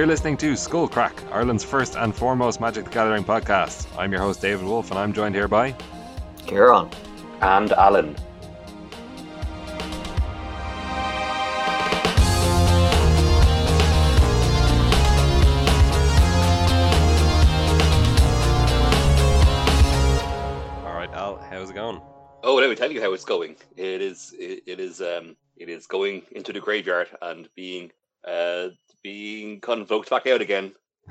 You're listening to Skull Crack, Ireland's first and foremost Magic the Gathering podcast. I'm your host, David Wolf, and I'm joined here by Kieran. And Alan. All right, Al, how's it going? Oh, let me tell you how it's going. It is, it, it is, um, it is going into the graveyard and being, uh, being convoked back out again.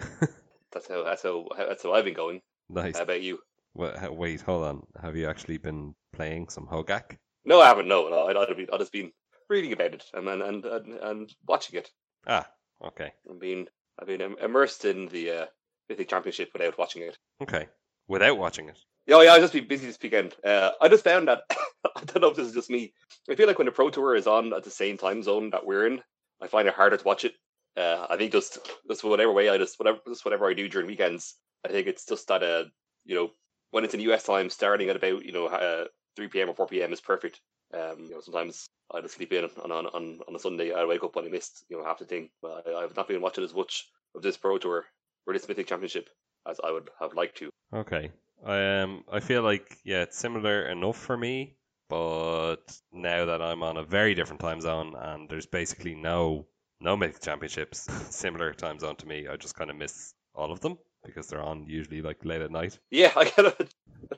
that's how, that's how, that's how I've been going. Nice. How about you? Wait, wait, hold on. Have you actually been playing some Hogaak? No, I haven't. No, no, I'd, I'd, been, I'd just been reading about it and and and, and, and watching it. Ah, okay, I've been, I've been immersed in the uh, Mythic Championship without watching it. okay. Without watching it. Yeah, yeah, I've just been busy this weekend. Uh, I just found that I don't know if this is just me. I feel like when the Pro Tour is on at the same time zone that we're in, I find it harder to watch it. Uh, I think just just whatever way I just whatever just whatever I do during weekends, I think it's just that uh you know when it's in US time starting at about you know uh, three p.m. or four p.m. is perfect. Um, you know sometimes I just sleep in on on on, on a Sunday. I wake up when I missed you know half the thing. I, I've not been watching as much of this Pro Tour or this Mythic Championship as I would have liked to. Okay. I um I feel like yeah, it's similar enough for me, but now that I'm on a very different time zone and there's basically no no Mythic Championships similar time zone to me, I just kind of miss all of them because they're on usually like late at night. Yeah, I kind of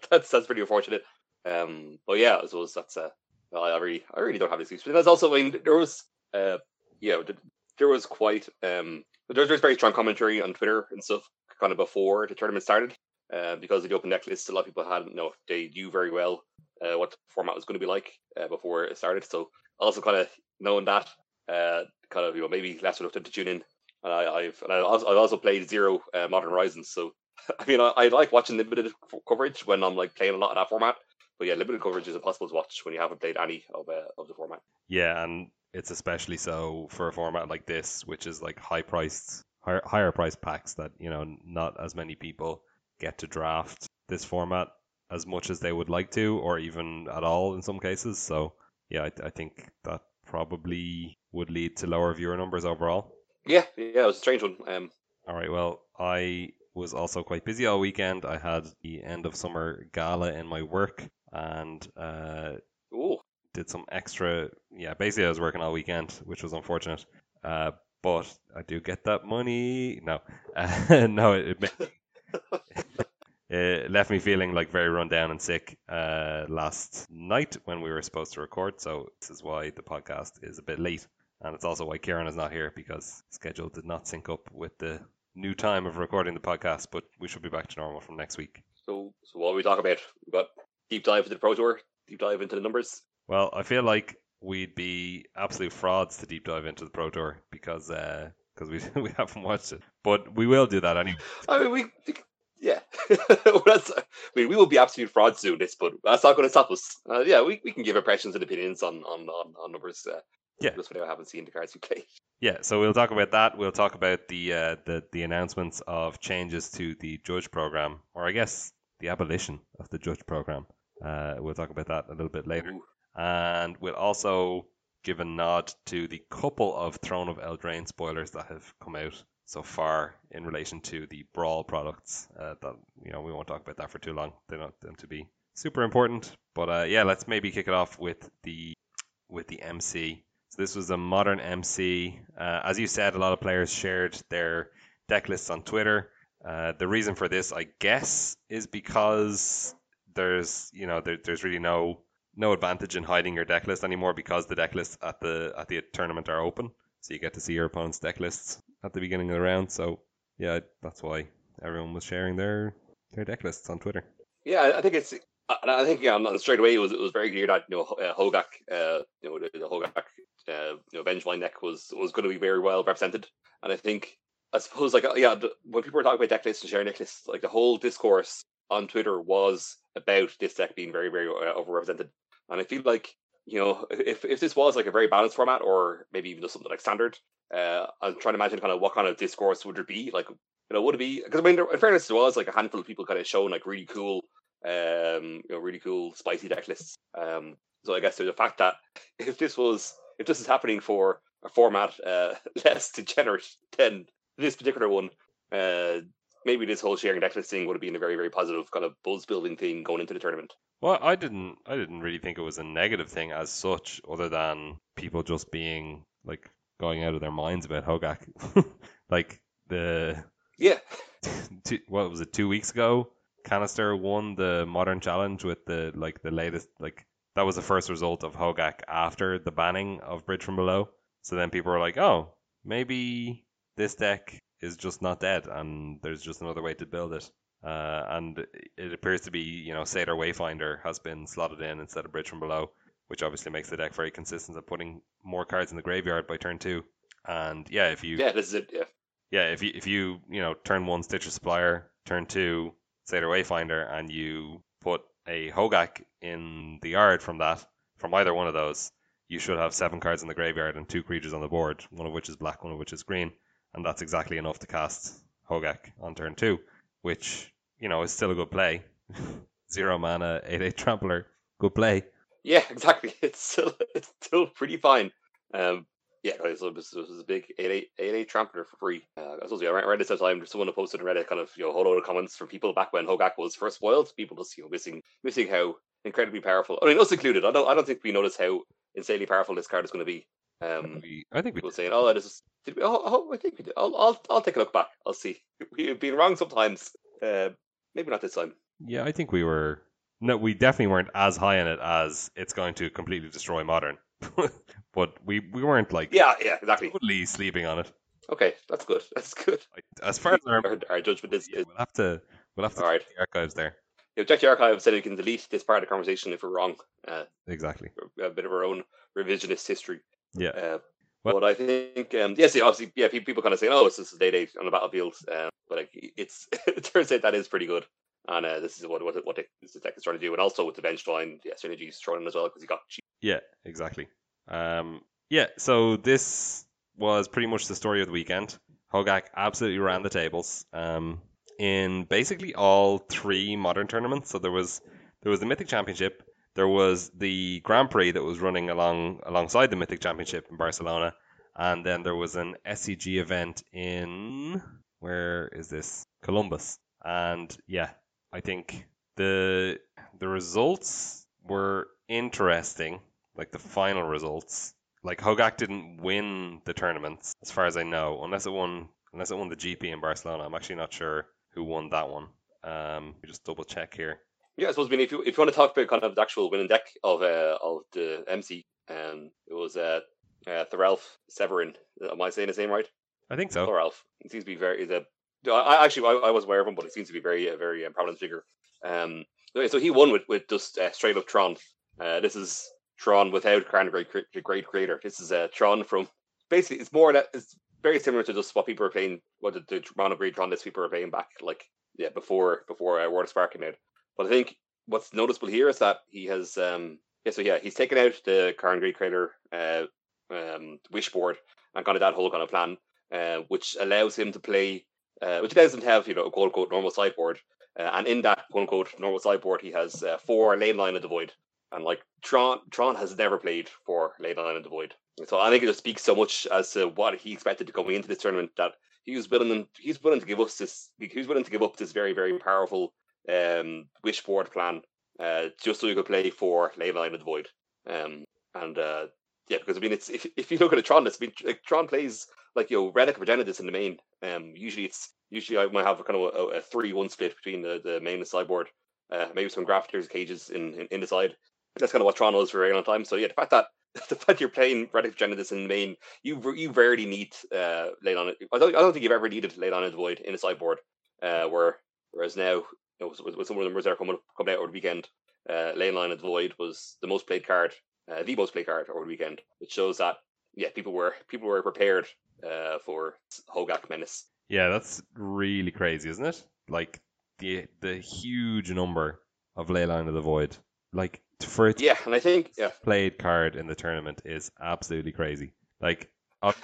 that's that's pretty unfortunate. Um, but yeah, I suppose that's uh, well, I really I really don't have an excuse. But that's also I mean there was uh, yeah, th- there was quite um, there's there's very strong commentary on Twitter and stuff kind of before the tournament started. Uh, because of the open deck list, a lot of people had you know they knew very well uh, what the format was going to be like uh, before it started. So also kind of knowing that, uh, kind of you know maybe less reluctant to tune in. And I, I've and I also, I've also played zero uh, Modern Horizons, so I mean, I, I like watching limited coverage when I'm like playing a lot of that format. But yeah, limited coverage is impossible to watch when you haven't played any of uh, of the format. Yeah, and it's especially so for a format like this, which is like high priced, higher, higher priced packs that you know not as many people get to draft this format as much as they would like to, or even at all in some cases. So yeah, I, I think that probably would lead to lower viewer numbers overall. Yeah, yeah, it was a strange one. Um, All right, well, I was also quite busy all weekend. I had the end of summer gala in my work and uh, did some extra. Yeah, basically, I was working all weekend, which was unfortunate. Uh, but I do get that money. No, uh, no, it, it, ma- it left me feeling like very run down and sick uh, last night when we were supposed to record. So this is why the podcast is a bit late, and it's also why Kieran is not here because schedule did not sync up with the new time of recording the podcast. But we should be back to normal from next week. so so what we talk about? We got deep dive into the Pro Tour, deep dive into the numbers. Well, I feel like we'd be absolute frauds to deep dive into the Pro Tour because because we we haven't watched it. But we will do that anyway. I mean, we, yeah. that's, I mean, we will be absolute frauds doing this, but that's not going to stop us. Uh, yeah, we, we can give impressions and opinions on on on, on numbers. Uh, Yeah. just haven't seen the cards we play. Yeah, so we'll talk about that. We'll talk about the uh, the the announcements of changes to the judge program, or I guess the abolition of the judge program. Uh, we'll talk about that a little bit later, Ooh. and we'll also give a nod to the couple of Throne of Eldraine spoilers that have come out so far in relation to the Brawl products. Uh, that you know we won't talk about that for too long. They're not them to be super important, but uh, yeah, let's maybe kick it off with the with the MC. So this was a modern MC. Uh, as you said, a lot of players shared their deck lists on Twitter. Uh, the reason for this, I guess, is because there's you know there, there's really no no advantage in hiding your deck list anymore because the deck lists at the at the tournament are open, so you get to see your opponent's deck lists at the beginning of the round. So yeah, that's why everyone was sharing their their deck lists on Twitter. Yeah, I- think it's. I I think yeah, straight away it was it was very clear that you know uh, Hogaak, uh, you know the, the Hogaak, know Vengevine deck was was going to be very well represented, and I think I suppose like uh, yeah, the, when people were talking about deck lists and sharing deck lists, like the whole discourse on Twitter was about this deck being very very uh, overrepresented, and I feel like you know if if this was like a very balanced format or maybe even just something like standard, uh, I'm trying to imagine kind of what kind of discourse would it be like. You know, would it be? Because I mean, there, in fairness, there was like a handful of people kind of showing like really cool um, you know, really cool spicy deck lists. Um, so I guess the fact that if this was if this is happening for a format uh, less degenerate than this particular one, uh, maybe this whole sharing deck thing would have been a very very positive kind of buzz building thing going into the tournament. Well, I didn't. I didn't really think it was a negative thing as such, other than people just being like going out of their minds about Hogaak. like the Yeah, two, what was it two weeks ago? Canister won the Modern Challenge with the like the latest like that was the first result of Hogaak after the banning of Bridge from Below. So then people were like, oh, maybe this deck is just not dead, and there's just another way to build it. Uh, and it appears to be, you know, Satyr Wayfinder has been slotted in instead of Bridge from Below, which obviously makes the deck very consistent at putting more cards in the graveyard by turn two. And yeah, if you yeah, this is it. Yeah, yeah, if you if you you know turn one Stitcher Supplier, turn two Satyr Wayfinder, and you put a Hogaak in the yard from that, from either one of those, you should have seven cards in the graveyard and two creatures on the board, one of which is black, one of which is green, and that's exactly enough to cast Hogaak on turn two, which you know is still a good play. Zero mana, eight eight trampler, good play. yeah, exactly. It's still it's still pretty fine. Um, yeah, so this, was a big 8 8 trampler for free. Uh, I suppose, yeah, I read this at the time. Someone posted on Reddit kind of, you know, a whole load of comments from people back when Hogaak was first spoiled. People just, you know, missing missing how incredibly powerful. I mean, us included. I don't, I don't think we noticed how insanely powerful this card is going to be. Um, I think we people saying, "Oh, this is." Did we? Oh, oh, I think we did. I'll, I'll, I'll take a look back. I'll see. We've been wrong sometimes. Uh, maybe not this time. Yeah, I think we were. No, we definitely weren't as high on it as it's going to completely destroy modern. but we, we weren't like Yeah, yeah, exactly. totally sleeping on it. Okay, that's good. That's good. As far as Our, remember, our judgment is, yeah, we'll have to we'll have to right. the archives there. You know, check the archive said we can delete this part of the conversation if we're wrong. Uh, Exactly. a bit of our own revisionist history. Yeah. Uh, Well- but I think, um, yes, yeah, obviously, yeah, people, kind of saying, "Oh, it's just a day date on the battlefield," um, but like, it's it turns out that is pretty good, and uh, this is what what what this deck is trying to do, and also with the bench line, yeah, synergies thrown in as well because he got cheap. Yeah, exactly. Um, yeah, so this was pretty much the story of the weekend. Hogaak absolutely ran the tables um, in basically all three modern tournaments. So there was there was the Mythic Championship, there was the Grand Prix that was running along alongside the Mythic Championship in Barcelona, and then there was an SCG event in where is this Columbus? And yeah, I think the the results were interesting, like the final results. Like Hogaak didn't win the tournaments, as far as I know, unless it won unless it won the GP in Barcelona. I'm actually not sure who won that one. Um, me just double check here. Yeah, I suppose. I mean, if you if you want to talk about kind of the actual winning deck of uh, of the MC, um, it was uh, uh Thoralf Severin. Am I saying his name right? I think so. Thoralf. Seems to be very. A, I actually I, I was aware of him, but he seems to be very a very um, prominent figure. Um, so he won with with just uh, straight up Tron. Uh, this is Tron without Karn the Great Creator. This is uh, Tron from basically it's more that it's very similar to just what people are playing. What the, the Tron of Tron list people are playing back like yeah before before uh, War of the Spark came out. But I think what's noticeable here is that he has um yeah so yeah he's taken out the Great Creator uh um wish board and kind of that whole kind of plan uh, which allows him to play, uh, which to have, you know, a quote unquote normal sideboard. Uh, and in that quote unquote normal sideboard, he has uh, four Leyline of the void. And like Tron, Tron has never played for Leyline of the void. So I think it just speaks so much as to what he expected to going into this tournament that he was willing, and he's willing to give us this, he's willing to give up this very, very powerful um, wish board plan uh, just so he could play for Leyline of the void. Um, and uh, yeah, because I mean, it's if, if you look at a Tron, it's been like, Tron plays like you know Relic of Progenitus in the main. Um, usually it's usually I might have a kind of a, a three-one split between the, the main and sideboard. Uh, maybe some Grafdigger's Cages in, in, in the side. That's kind of what Toronto was for a long time. So yeah, the fact that the fact you're playing Relic Progenitus in the main, you you rarely need uh Leyline. I don't I don't think you've ever needed Leyline the void in a sideboard. Uh, where whereas now you know, with, with some of the numbers that are coming coming out over the weekend, uh, Leyline the void was the most played card, uh, the most played card over the weekend, which shows that yeah, people were people were prepared uh, for Hogaak Menace. Yeah, that's really crazy, isn't it? Like the the huge number of Leyline of the Void. Like for its Yeah, and I think yeah, played card in the tournament is absolutely crazy. Like ob-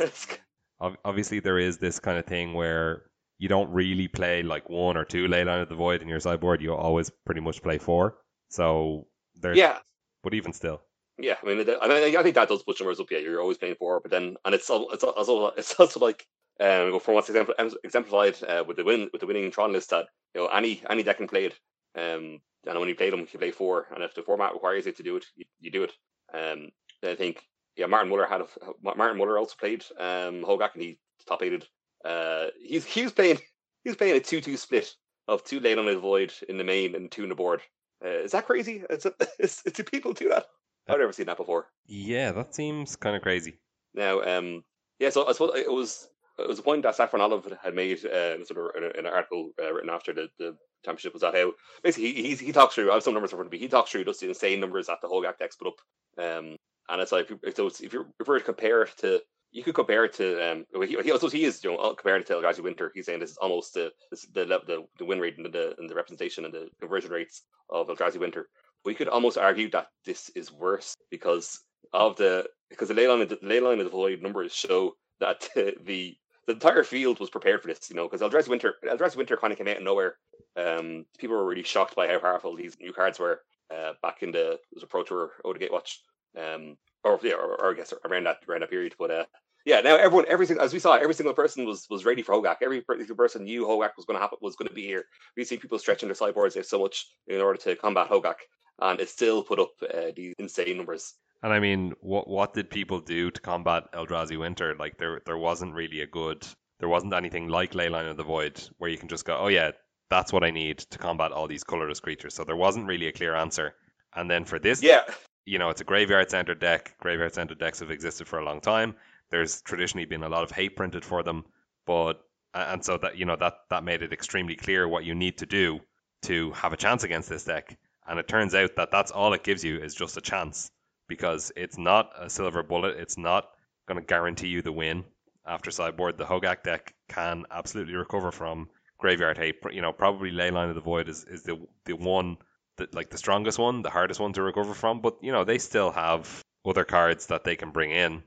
ob- obviously there is this kind of thing where you don't really play like one or two Leyline of the Void in your sideboard. You always pretty much play four. So there's yeah, but even still. Yeah. I mean, I, I think that does push numbers up. Yeah, you're always playing four, but then and it's al- it's also it's also like um, from what's exempl- exemplified uh, with the win with the winning Tron list that you know any any deck can play it. Um, and when you play them, you play four, and if the format requires you to do it, you, you do it. Um, I think yeah, Martin Muller had a, Martin Muller also played um Hogaak and he top eighted. Uh, he's he was playing he was playing a two two split of two Leyline the void in the main and two in the board. Uh, is that crazy? Is it, is, do people do that? I've never seen that before. Yeah, that seems kind of crazy. Now, um, yeah, so I suppose it was it was a point that Saffron Olive had made uh, sort of in, an article uh, written after the, the championship was that how basically he, he, he talks through I have some numbers in front of me. He talks through just the insane numbers that the whole decks put up. Um, and it's like if, so if you if we to compare it to you could compare it to um he, he also he is you know comparing it to Eldrazi Winter. He's saying this is almost the the the, the win rate and the and the representation and the conversion rates of Eldrazi Winter. We could almost argue that this is worse because of the because the ley line the ley line of the void numbers show that the the entire field was prepared for this, you know, because Eldrazi Winter Eldrazi Winter kind of came out of nowhere. Um, people were really shocked by how powerful these new cards were uh, back in the was a Pro Tour Oath of the Gatewatch, um, or yeah, or, or, I guess around that around that period. But uh, yeah, now everyone, everything as we saw, every single person was was ready for Hogaak. Every single person knew Hogaak was going to happen, was going to be here. We see people stretching their sideboards there so much in order to combat Hogaak, and it still put up uh, these insane numbers. And I mean, what what did people do to combat Eldrazi Winter? Like there there wasn't really a good, there wasn't anything like Leyline of the Void where you can just go, oh yeah, that's what I need to combat all these colorless creatures. So there wasn't really a clear answer. And then for this, yeah, you know, it's a graveyard centered deck. Graveyard centered decks have existed for a long time. There's traditionally been a lot of hate printed for them, but and so that you know that that made it extremely clear what you need to do to have a chance against this deck. And it turns out that that's all it gives you is just a chance because it's not a silver bullet. It's not going to guarantee you the win after sideboard. The Hogaak deck can absolutely recover from graveyard hate. You know, probably Leyline of the Void is, is the the one that like the strongest one, the hardest one to recover from. But you know, they still have other cards that they can bring in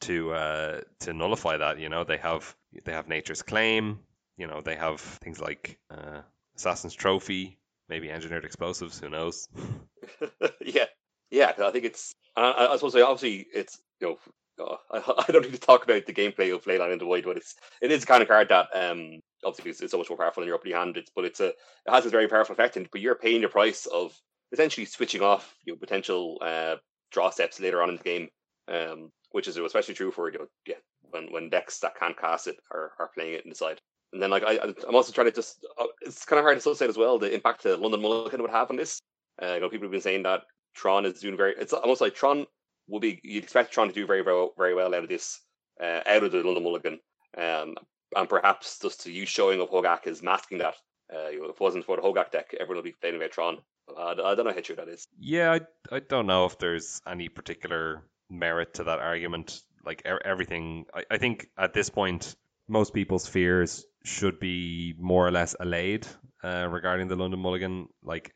to uh, to nullify that. You know, they have they have Nature's Claim. You know, they have things like uh, Assassin's Trophy, maybe Engineered Explosives. Who knows? yeah, yeah, I think it's. I, I suppose obviously it's you know. I, I, don't need to talk about the gameplay of Leyline in the Void, but it's it is the kind of card that um obviously it's, it's so much more powerful in your opening hand. It's but it's a it has a very powerful effect, and but you're paying the price of essentially switching off your potential uh, draw steps later on in the game, um, which is especially true for you know yeah when when decks that can't cast it are, are playing it in the side. And then like I I'm also trying to just uh, it's kind of hard to associate as well the impact the London Mulligan would have on this. Uh, you know people have been saying that Tron is doing very. It's almost like Tron will be. You'd expect Tron to do very very very well out of this, uh, out of the London Mulligan, um, and perhaps just to you showing up Hogaak is masking that. Uh, if it wasn't for the Hogaak deck, everyone would be playing about Tron. Uh, I don't know how true that is. Yeah, I, I don't know if there's any particular merit to that argument. Like er- everything, I, I think at this point, most people's fears should be more or less allayed uh, regarding the London Mulligan. Like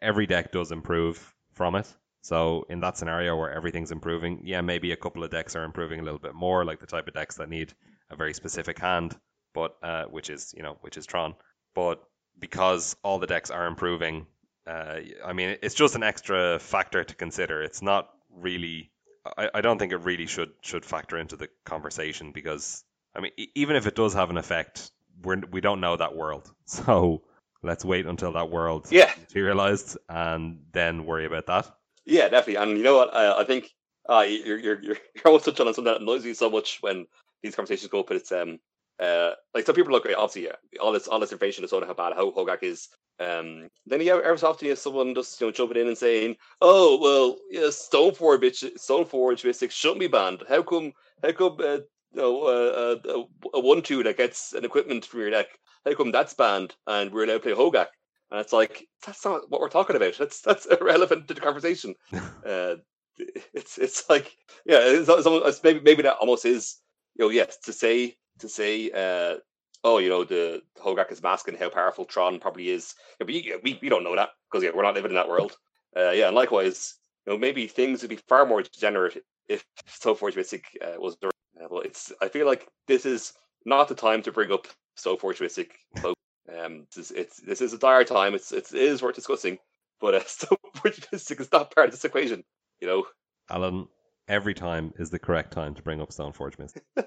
every deck does improve from it. So in that scenario where everything's improving, yeah, maybe a couple of decks are improving a little bit more, like the type of decks that need a very specific hand, but uh, which is you know which is Tron. But because all the decks are improving, uh, I mean it's just an extra factor to consider. It's not really. I, I don't think it really should should factor into the conversation because I mean even if it does have an effect, we're we don't know that world. So let's wait until that world yeah. materialized and then worry about that. Yeah, definitely. And you know what? I, I think uh, you're, you're, you're, you're touching on something that annoys me so much when these conversations go up, but it's, um, uh, like some people look, obviously, yeah, all this, all this information is sort of how bad how Hogaak is. Um, then you ever so often you have someone just you know jumping in and saying, "Oh well, yeah, Stoneforge bitch, Stoneforge Mystics shouldn't be banned. How come? How come? Uh, you know, uh, uh, a one two that gets an equipment from your deck how come that's banned and we're allowed to play Hogaak? And it's like that's not what we're talking about. That's that's irrelevant to the conversation. uh, it's it's like yeah, it's, it's, maybe maybe that almost is you know yes to say to say uh, oh you know the, the Hogaak is masking how powerful Tron probably is. Yeah, but you, we we don't know that because yeah we're not living in that world. Uh, yeah, and likewise you know maybe things would be far more degenerate if Stoneforge Mystic uh, was. Well, it's I feel like this is not the time to bring up so fortuitic Um, this is, it's this is a dire time. It's, it's it is worth discussing, but uh, so fortuitic is not part of this equation. You know, Alan. Every time is the correct time to bring up Stoneforge Mystic. I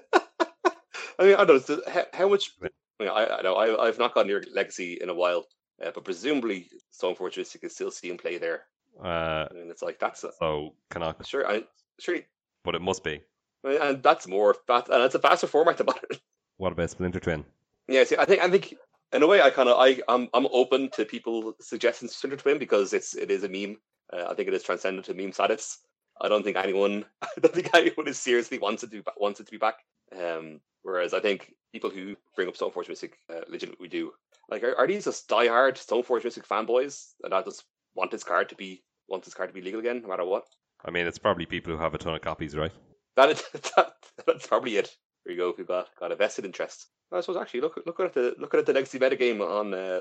mean, I don't know how, how much. I, mean, I, I know I, I've not gone your Legacy in a while, uh, but presumably Stoneforge Mystic is still seeing play there. Uh, I mean, it's like that's a, so Canuck, sure. I sure, but it must be. And that's more fast, and it's a faster format about it. What about Splinter Twin? Yeah, see, I think I think in a way I kind of I I'm I'm open to people suggesting Splinter Twin because it's it is a meme. Uh, I think it is transcendent to meme status. I don't think anyone I don't think anyone is seriously wants it to be, wants it to be back. Um, whereas I think people who bring up Stoneforge Mystic uh, legitimately do. Like, are, are these just diehard Stoneforge Mystic fanboys that I just want this card to be want this card to be legal again, no matter what? I mean, it's probably people who have a ton of copies, right? That is that, that's probably it. There you go. We've got got a vested interest. I suppose actually look look at the look at the legacy metagame on uh,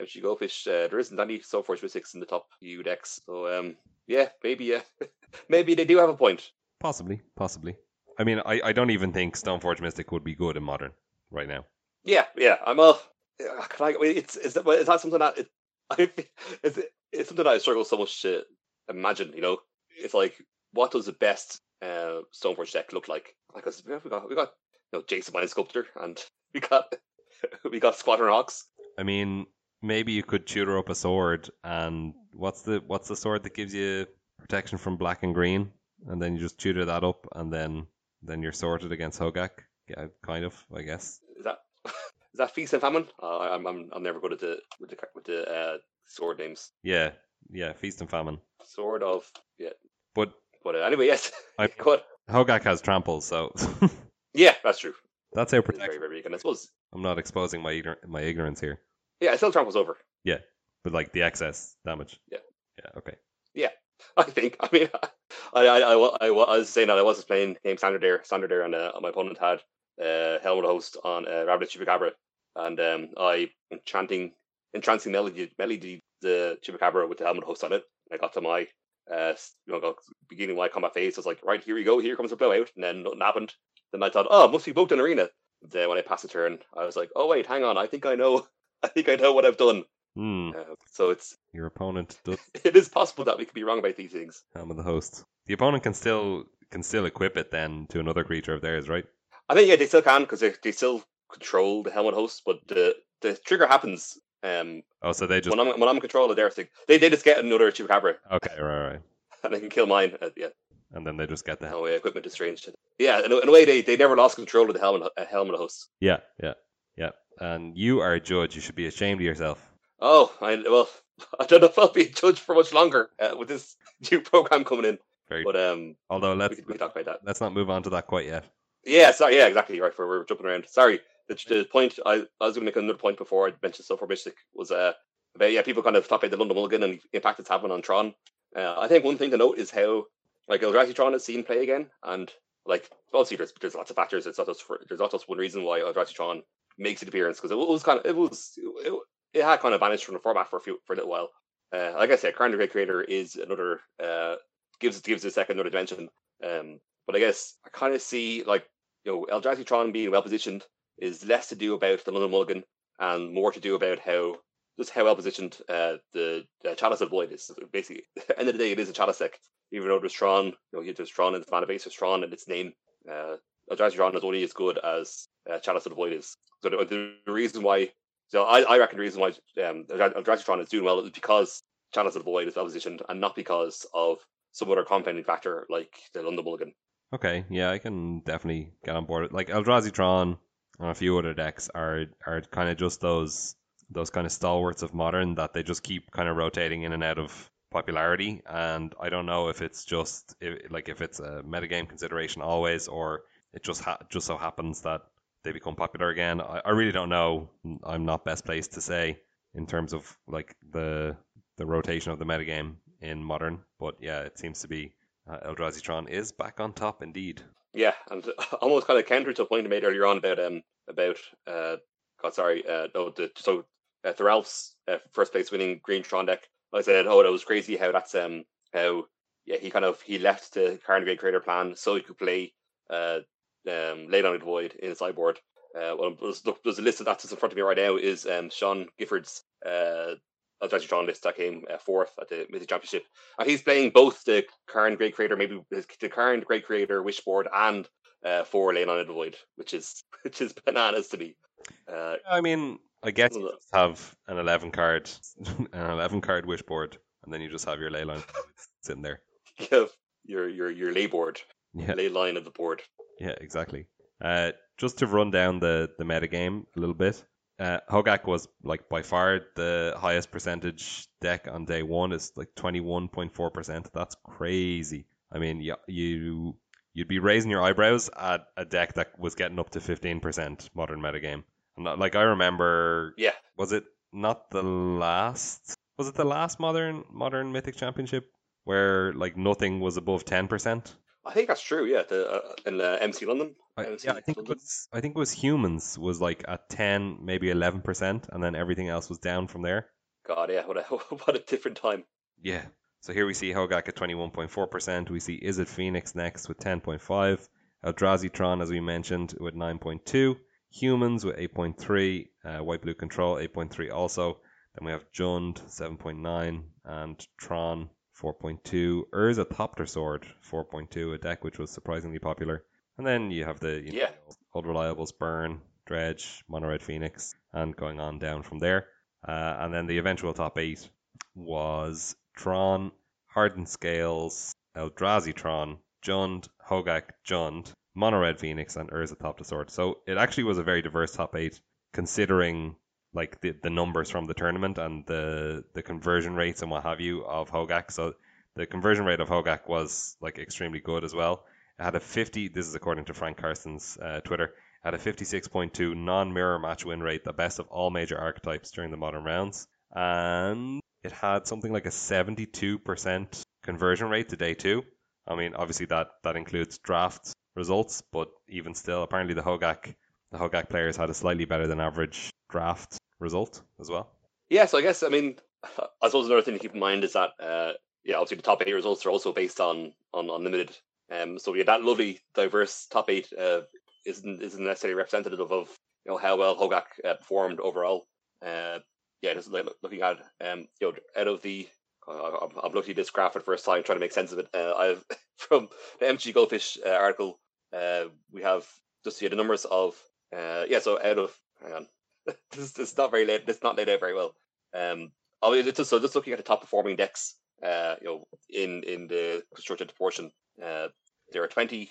MTG Goldfish. Uh, there isn't any Stoneforge Mystics in the top EU decks, so um, yeah, maybe uh, maybe they do have a point. Possibly, possibly. I mean, I, I don't even think Stoneforge Mystic would be good in modern right now. Yeah, yeah. I'm a. yeah, Can I? It's is that is that something that it, I it's, it's something that I struggle so much to imagine. You know, it's like what does the best uh, Stoneforge deck look like? Like we got we got you know Jace the Mind Sculptor and we got we got Squadron Hawks. I mean, maybe you could tutor up a sword, and what's the what's the sword that gives you protection from black and green, and then you just tutor that up, and then then you're sorted against Hogaak. Yeah, kind of, I guess. Is that is that Feast and Famine? Uh, I'm I'm I'm never good at the with the with the uh, sword names. Yeah, yeah, feast and famine. Sword of yeah. But But uh, anyway, yes. I- Go. Hogaak has trample, so Yeah, that's true. that's our It's very very weak, and I suppose I'm not exposing my my ignorance here, yeah, still tramples over. Yeah, but like the excess damage. Yeah. Yeah. Okay. Yeah, I think. I mean, I I, I, I, I was saying that I wasn't playing game standard there, standard there, and uh, my opponent had uh, Helmet Host on uh, Ravenous Chupacabra, and um, I enchanting, entrancing melody, melody the Chupacabra with the Helmet Host on it. I got to my, uh, you know, beginning my combat phase. I was like, right, here we go. Here comes a blowout, and then nothing happened. Then I thought, oh, must be booked an arena. Then when I passed the turn, I was like, oh wait, hang on, I think I know, I think I know what I've done. Hmm. Uh, so it's Your opponent does it is possible that we could be wrong about these things. of the host. The opponent can still can still equip it then to another creature of theirs, right? I think yeah, they still can because they, they still control the helmet host, but the the trigger happens um Oh, so they just when I'm when I'm in control of their thing. They they just get another chupacabra okay, right, right, and they can kill mine. Uh, yeah, and then they just get the helm. no way equipment is strange. To yeah, in a, in a way they, they never lost control of the helmet uh, helmet host. Yeah, yeah, yeah. And you are a judge. You should be ashamed of yourself. Oh, I well I don't know if I'll be a judge for much longer uh, with this new program coming in, Very. but um Although let's can, we can talk about that. let's not move on to that quite yet. Yeah, sorry, yeah, exactly. Right, for we're jumping around. Sorry, the, the point I, I was going to make another point before I mentioned Stoneforge Mystic was uh about yeah people kind of talk about the London Mulligan and the impact it's having on Tron. Uh, I think one thing to note is how like Eldrazi Tron is seen play again, and like obviously there's there's lots of factors. It's not just for, there's not just one reason why Eldrazi Tron makes its appearance because it was kind of it was it, it had kind of vanished from the format for a few for a little while. Uh, like I said, Karn the Great Creator is another uh gives gives a second another dimension. Um, but I guess I kind of see like you know, Eldrazi Tron being well positioned is less to do about the London Mulligan and more to do about how just how well positioned uh, the uh, Chalice of Void is. Basically, at the end of the day, it is a Chalice deck. Even though there's Tron, you know, there's Tron in the mana base, there's Tron in its name. Uh, Eldrazi Tron is only as good as uh, Chalice of the Void is. So the, the reason why, so I, I reckon the reason why um, Eldrazi Tron is doing well is because Chalice of the Void is well positioned and not because of some other compounding factor like the London Mulligan. Okay, yeah, I can definitely get on board. Like Eldrazi Tron a few other decks are are kind of just those those kind of stalwarts of modern that they just keep kind of rotating in and out of popularity. And I don't know if it's just if, like if it's a metagame consideration always, or it just ha- just so happens that they become popular again. I, I really don't know. I'm not best placed to say in terms of like the the rotation of the metagame in modern. But yeah, it seems to be uh, Eldrazi Tron is back on top indeed. Yeah, and almost kind of counter to a point I made earlier on about um about uh God sorry uh no the so uh, Thoralf's uh, first place winning Green Tron deck. I said oh that was crazy how that's um how yeah he kind of he left the Carnegie Creator plan so he could play uh um Leyline the void in his sideboard. Uh, well, there's, there's a list of that that's in front of me right now. Is um Sean Gifford's uh Eldrazi Tron list that came uh, fourth at the Mythic Championship. And he's playing both the Karn the Great Creator, maybe the Karn the Great Creator Wishboard and uh, four lane on void, which is which is bananas to me. Uh, I mean, I guess you just have an eleven card, an eleven card wish board, and then you just have your ley line sitting there. you have your your your lay board, Yeah, lay line of the board. yeah, exactly. Uh, just to run down the the meta game a little bit. Uh, Hogaak was like by far the highest percentage deck on day one. It's like twenty one point four percent. That's crazy. I mean, you, you you'd be raising your eyebrows at a deck that was getting up to fifteen percent modern metagame. And that- like I remember Yeah, was it not the last was it the last modern modern mythic championship where like nothing was above 10% I think that's true. Yeah, the, uh, in uh, MC London. I, yeah, I think it was I think it was humans was like at 10 maybe 11% and then everything else was down from there. God, yeah, what a what a different time. yeah. So here we see Hogaak at 21.4% we see Izzet Phoenix next with 10.5 Eldrazi Tron as we mentioned with 9.2 Humans with 8.3 uh, White Blue Control 8.3 also. Then we have Jund 7.9 and Tron 4.2. Urza Thopter Sword 4.2, a deck which was surprisingly popular. And then you have the you know, Yeah. old reliables Burn, Dredge, Mono Red Phoenix, and going on down from there. Uh, and then the eventual top eight was Tron, Hardened Scales, Eldrazi Tron, Jund, Hogaak, Jund, Mono Red Phoenix, and Urza Thopter Sword. So it actually was a very diverse top eight considering like the, the numbers from the tournament and the the conversion rates and what have you of Hogaak. So the conversion rate of Hogaak was like extremely good as well. Had a 50. This is according to Frank Karsten's uh, Twitter. Had a 56.2 non-mirror match win rate, the best of all major archetypes during the modern rounds, and it had something like a 72% conversion rate to day two. I mean, obviously that that includes draft results, but even still, apparently the Hogaak the Hogaak players had a slightly better than average draft result as well. Yeah, so I guess I mean, I suppose another thing to keep in mind is that uh, yeah, obviously the top eight results are also based on on unlimited. Um, so yeah, that lovely diverse top eight uh, isn't isn't necessarily representative of you know how well Hogaak uh, performed overall. Uh, yeah, just like, looking at um, you know out of the I'm, I'm looking at this graph for the first time, trying to make sense of it. Uh, I've from the MTG Goldfish uh, article, uh, we have just yeah, the numbers of yeah. So out of hang on, this this is not very late. It's not laid out very well. Um, just, so just looking at the top performing decks, you know, in in the constructed portion, uh, there are twenty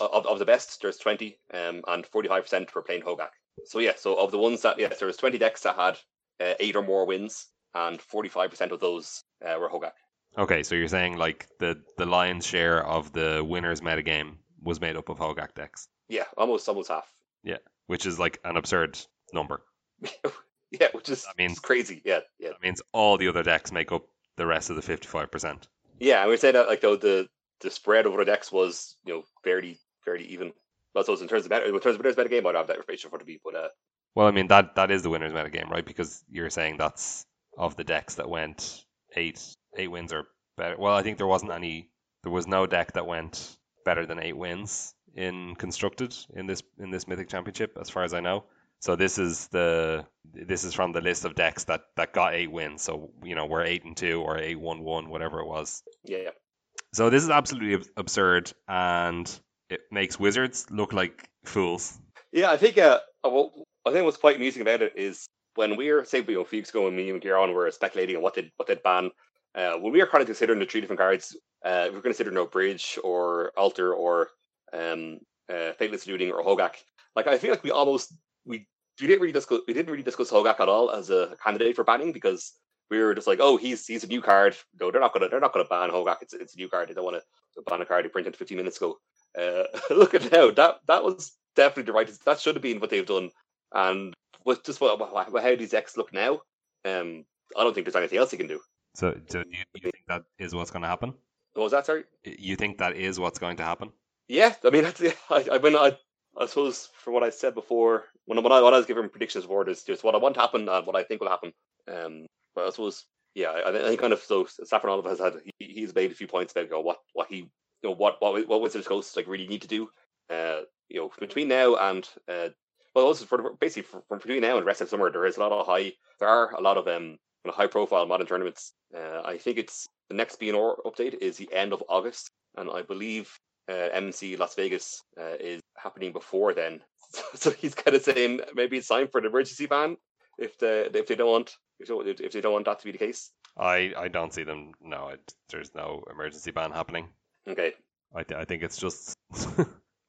of, of the best. There's twenty, um, and forty five percent were playing Hogaak. So yeah, so of the ones that yes, there was twenty decks that had uh, eight or more wins, and forty five percent of those uh, were Hogaak. Okay, so you're saying like the the lion's share of the winners metagame was made up of Hogaak decks, Yeah, almost almost half. Yeah, which is like an absurd number. yeah, which is That means- crazy. Yeah, yeah, That means all the other decks make up the rest of the 55%. yeah. And we say that like though the the spread over the decks was you know fairly fairly even. But so in terms of better, in terms of winners metagame, I don't have that information for the beat, but uh, Well, I mean that that is the winners meta game, right? Because you're saying that's of the decks that went eight eight wins or better. Well, I think there wasn't any. There was no deck that went better than eight wins in constructed in this in this mythic championship, as far as I know. So this is the this is from the list of decks that that got eight wins. So you know we're eight and two or eight one one, whatever it was. yeah. So this is absolutely ab- absurd, and it makes wizards look like fools. Yeah, I think uh, well, I think what's quite amusing about it is when we are, say you know, a few when me and Kieran were speculating on what they what did ban, uh, when we were kind of considering the three different cards, uh, we were considering no bridge or altar or um uh Faithless Looting or Hogaak. Like I feel like we almost we we didn't really discuss we didn't really discuss Hogaak at all as a candidate for banning because we were just like, oh, he's he's a new card. No, they're not gonna they're not gonna ban Hogaak. It's it's a new card. They don't want to ban a card they printed 15 minutes ago. Uh, look at now that that was definitely the right. That should have been what they've done. And with just what, how these X look now, um, I don't think there's anything else you can do. So, so do you, you think that is what's going to happen? What was that? Sorry. You think that is what's going to happen? Yeah, I mean, that's, I, I mean, I, I suppose from what I said before, when, when I when I was giving predictions for there's just what I want to happen and what I think will happen. Um, but I suppose, yeah, I, I think kind of so Saffron Oliver has had he, he's made a few points about you know, what what he you know what what what Wizards Coast like really need to do. Uh, you know, between now and uh, well, also for basically from, between now and rest of summer, there is a lot of high. There are a lot of um high profile modern tournaments. Uh, I think it's the next BNR update is the end of August, and I believe uh, MC Las Vegas uh, is happening before then. So he's kind of saying maybe it's time for an emergency ban if the if they don't want if they don't, if they don't want that to be the case. I, I don't see them. No, it, there's no emergency ban happening. Okay, I, th- I think it's just.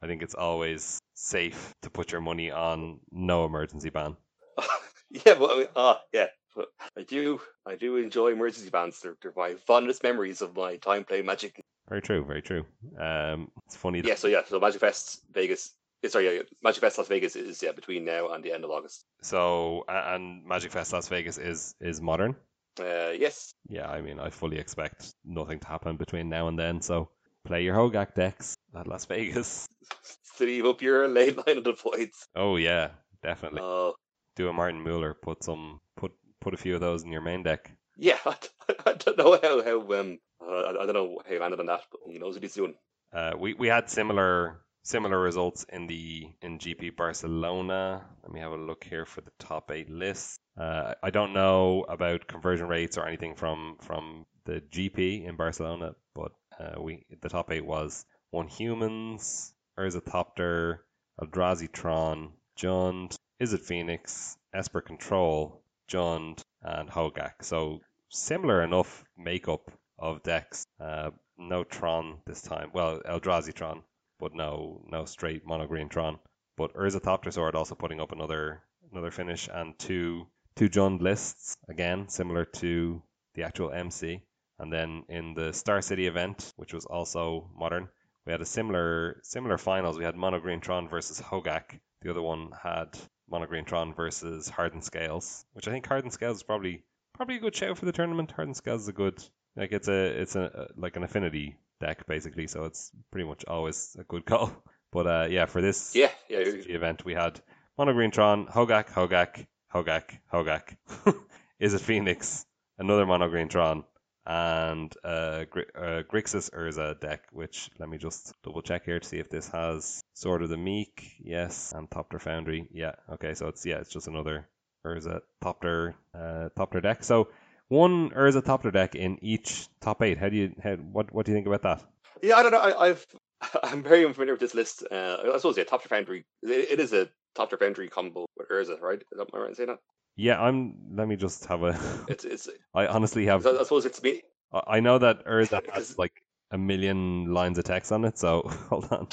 I think it's always safe to put your money on no emergency ban. yeah, but ah, yeah. But I do, I do enjoy emergency bans. They're, they're my fondest memories of my time playing Magic. Very true, very true. Um, it's funny. That, Yeah, so yeah, so Magic Fest Vegas. Sorry, yeah, Magic Fest Las Vegas is yeah between now and the end of August. So and Magic Fest Las Vegas is is modern. Uh, yes, Yeah, I mean, I fully expect nothing to happen between now and then. So play your Hogaak decks at Las Vegas. sleeve up your late line of the voids. Oh yeah, definitely. Uh, Do a Martin Mueller. Put some put put a few of those in your main deck. yeah, I, I don't know how how um uh, I, I don't know how he landed on that, but he knows what he's doing. Uh, we we had similar similar results in the in GP Barcelona. Let me have a look here for the top eight lists. Uh, I don't know about conversion rates or anything from from the GP in Barcelona, but uh, we the top eight was one humans, Urza Thopter, Eldrazi Tron, Jund, Izzet Phoenix, Esper Control, Jund, and Hogaak. So similar enough makeup of decks. Uh, no Tron this time. Well, Eldrazi Tron, but no no straight mono green Tron. But Urza Thopter Sword also putting up another another finish and two two Jund lists again, similar to the actual MC. And then in the Star City event, which was also modern, we had a similar similar finals. We had Mono Green Tron versus Hogaak. The other one had Mono Green Tron versus Hardened Scales, which I think Hardened Scales is probably probably a good shout for the tournament. Hardened Scales is a good like it's a it's a like an affinity deck basically, so it's pretty much always a good call. But uh, yeah, for this Yeah, yeah, the event we had Mono Green Tron, Hogaak, Hogaak, Hogaak, Hogaak. Izzet Phoenix? Another Mono Green Tron, and uh, Gri- uh, Grixis Urza deck, which let me just double check here to see if this has Sword of the Meek, yes, and Thopter Foundry, yeah, okay, so it's yeah, it's just another Urza Thopter uh, Thopter deck. So one Urza Thopter deck in each top eight. How do you how, what what do you think about that? yeah. I don't know. I, I've I'm very unfamiliar with this list. Uh, I suppose yeah, Thopter Foundry. It, it is a Thopter Foundry combo with Urza, right? Is that am I right in saying that? Yeah, I'm. Let me just have a. It's it's. I honestly have. I suppose it's me. I know that Urza has like a million lines of text on it, so hold on.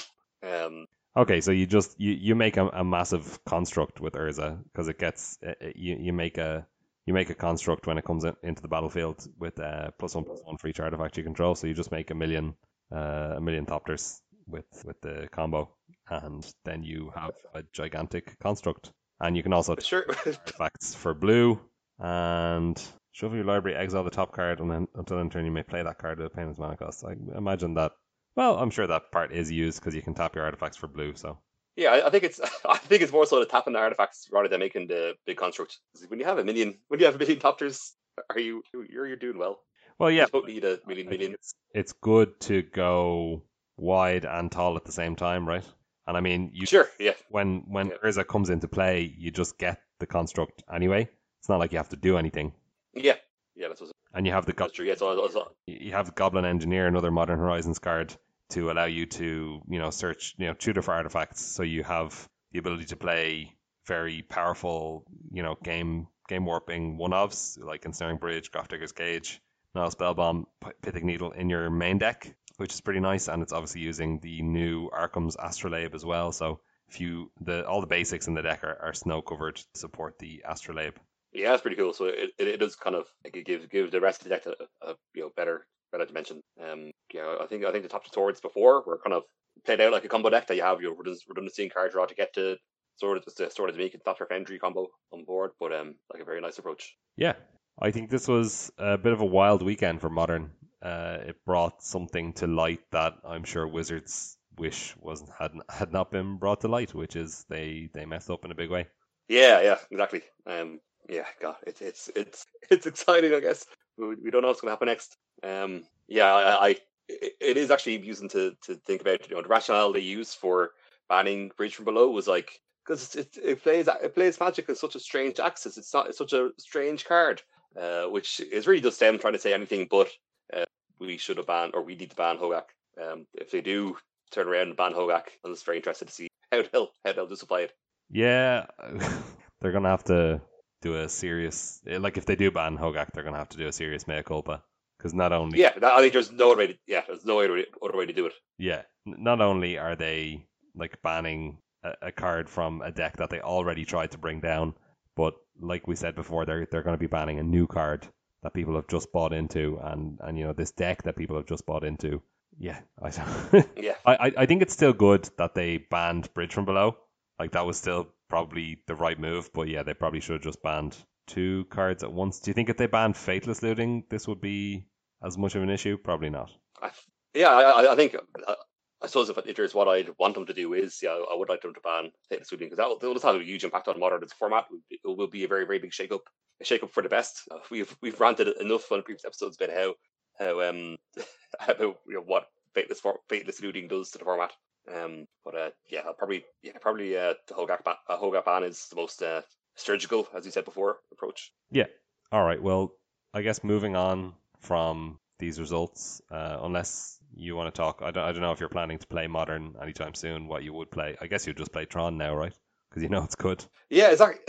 Um, Okay, so you just you, you make a, a massive construct with Urza because it gets uh, uh, you you make a you make a construct when it comes in, into the battlefield with uh, plus one plus one for each artifact you control. So you just make a million uh, a million thopters with with the combo, and then you have a gigantic construct. And you can also sure. artifacts for blue and shuffle your library, exile the top card, and then until end turn you may play that card with a painless mana cost. I imagine that. Well, I'm sure that part is used because you can tap your artifacts for blue. So Yeah, I, think it's I think it's more so the tapping the artifacts rather than making the big construct. 'Cause When you have a million, when you have a million thopters, are you you're you're doing well? well, yeah, You don't need a million million. it's it's good to go wide and tall at the same time, right? And I mean, you Sure, yeah, when when Yeah. Urza comes into play, you just get the construct anyway. It's not like you have to do anything, yeah, yeah. That's what's and you have the go- that's true. Yeah, so, so, you have Goblin Engineer, another Modern Horizons card, to allow you to, you know, search, you know, tutor for artifacts. So you have the ability to play very powerful, you know, game game warping one ofs like Ensnaring Bridge, Grafdigger's Cage, Nihil Spellbomb, P- Pithing Needle in your main deck, which is pretty nice. And it's obviously using the new Arcum's Astrolabe as well. So if you the all the basics in the deck are, are snow covered to support the Astrolabe. yeah, that's pretty cool. So it, it, it does kind of like it gives gives the rest of the deck a, a you know better better dimension. Um, yeah, I think I think the top swords before were kind of played out like a combo deck that you have your redundancy card draw to get to sort of the sort of make it Thopter Foundry combo on board, but um, like a very nice approach. Yeah, I think this was a bit of a wild weekend for Modern. Uh, it brought something to light that I'm sure Wizards wish wasn't had had not been brought to light, which is they they messed up in a big way. Yeah, yeah, exactly. Um, yeah, God, it's it's it's it's exciting. I guess we, don't know what's going to happen next. Um, yeah, I, I it it is actually amusing to to think about. You know, the rationale they used for banning Bridge from Below was like because it, it plays it plays Magic as such a strange axis. It's not it's such a strange card, uh, which is really just them trying to say anything but uh, we should have banned or we need to ban Hogaak. Um, if they do turn around and ban Hogaak. I'm just very interested to see how they'll how they'll just apply it. Yeah, they're gonna have to do a serious eh, like if they do ban Hogaak, they're gonna have to do a serious mea culpa because not only Yeah, I think there's no other way. To, yeah, there's no other way, other way to do it. yeah, not only are they like banning a, a card from a deck that they already tried to bring down, but like we said before, they're they're going to be banning a new card that people have just bought into, and and you know this deck that people have just bought into. Yeah, I Yeah, I I- I think it's still good that they banned Bridge from Below. Like that was still probably the right move, but yeah, they probably should have just banned two cards at once. Do you think if they banned Faithless Looting, this would be as much of an issue? Probably not. I, yeah, I, I- I think. Uh, I suppose if, if there's what I'd want them to do is, yeah, I would like them to ban Fate Shooting because that will, just have a huge impact on modern format. It will be a very, very big shake up, a shake up for the best. Uh, we've we've ranted enough on previous episodes about how how um about you know, what Faithless for, Faithless Looting does to the format. Um, but uh, yeah, I'll probably yeah probably uh, the Hogaak uh, Hogaak ban is the most uh, surgical, as you said before, approach. Yeah. All right. Well, I guess moving on from these results, uh, unless you want to talk, I don't, I don't know if you're planning to play Modern anytime soon. What you would play? I guess you'd just play Tron now, right? Because you know it's good. Yeah, it's like,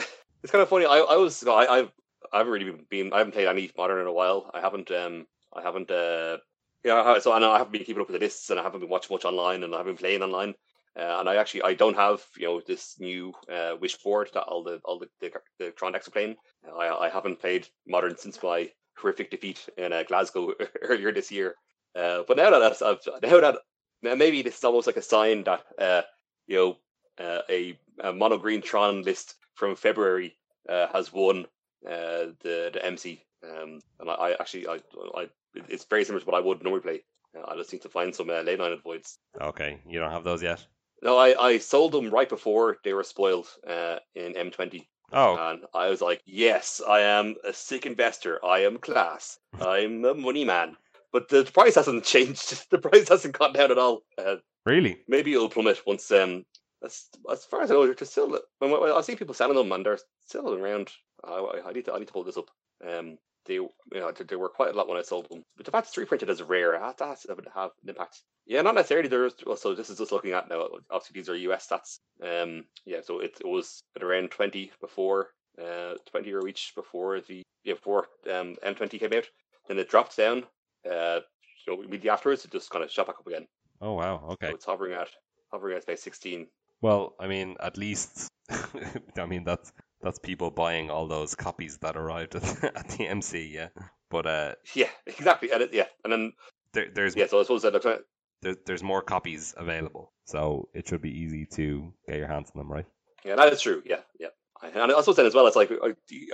it's kind of funny. I, I was I I've I haven't really been I haven't played any modern in a while. I haven't um I haven't uh yeah so I I haven't been keeping up with the lists and I haven't been watching much online and I haven't been playing online. Uh, and I actually I don't have you know this new uh, wish board that all the all the the, the Tron decks are playing. I I haven't played modern since my horrific defeat in uh, Glasgow earlier this year. Uh, but now that I've now that now maybe this is almost like a sign that uh, you know uh, a, a mono green Tron list from February uh, has won uh, the the MC. Um, and I, I actually I, I it's very similar to what I would normally play. Uh, I just need to find some uh, Leyline Voids. Okay, you don't have those yet. No, I, I sold them right before they were spoiled uh, in M20. Oh, And I was like, yes, I am a sick investor. I am class. I'm a money man. But the price hasn't changed. The price hasn't gone down at all. Uh, really? maybe it'll plummet once. Um, as, as far as I know, they're still. I see people selling them, and they're still around. I, I- I need to. I need to pull this up. Um, they, you know, they, were quite a lot when I sold them. But the fact it's reprinted as rare, that that would have an impact. Yeah, not necessarily. There's well, so this is just looking at now. Obviously, these are US stats. Um, yeah, so it, it was at around twenty before, uh, twenty euro each before the yeah before um M20 came out. Then it dropped down. Uh, so immediately afterwards, it just kind of shot back up again. Oh wow. Okay. So it's hovering at hovering at about sixteen. Well, I mean, at least I mean that's that's people buying all those copies that arrived at the, at the MC. Yeah. But uh, Yeah, exactly. And it, yeah, and then there, there's yeah. So I suppose that looks at there, there's more copies available, so it should be easy to get your hands on them, right? yeah, that is true. Yeah, yeah. I- And I suppose then as well, it's like I I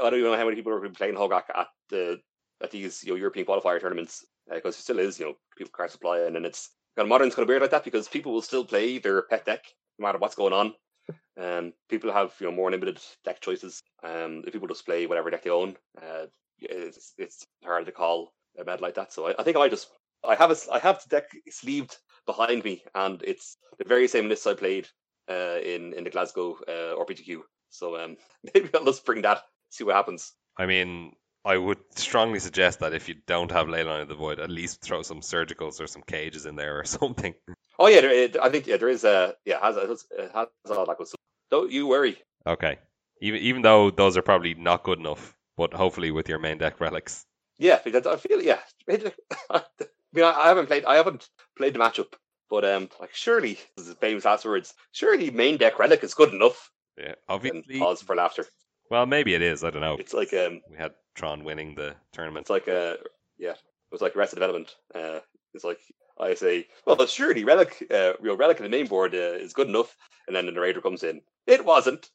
don't even know how many people are playing Hogaak at the at these you know European qualifier tournaments because it still is you know people card supply and then it's kind of modern's kind of weird like that because people will still play their pet deck no matter what's going on. Um, people have you know more limited deck choices. Um, if people just play whatever deck they own, uh, it's it's hard to call a med like that. So I, I think I just I have a I have the deck sleeved behind me, and it's the very same list I played uh, in in the Glasgow uh, RPTQ. So um, maybe I'll just bring that, see what happens. I mean, I would strongly suggest that if you don't have Leyline of the Void, at least throw some surgicals or some cages in there or something. Oh yeah, there, I think yeah, there is a yeah it has it has, it has all that good stuff. Don't you worry. Okay. Even even though those are probably not good enough, but hopefully with your main deck relics. Yeah, because I feel yeah. I mean, I, haven't played I haven't played the matchup, but um, like surely this is famous last words. Surely main deck relic is good enough. Yeah, And obviously. pause for laughter. Well, maybe it is. I don't know. It's like um, We had Tron winning the tournament. it's like uh, yeah, it was like Arrested Development. Uh, it's like I say, well, surely relic, uh, know, relic in the main board uh, is good enough, and then the narrator comes in. It wasn't.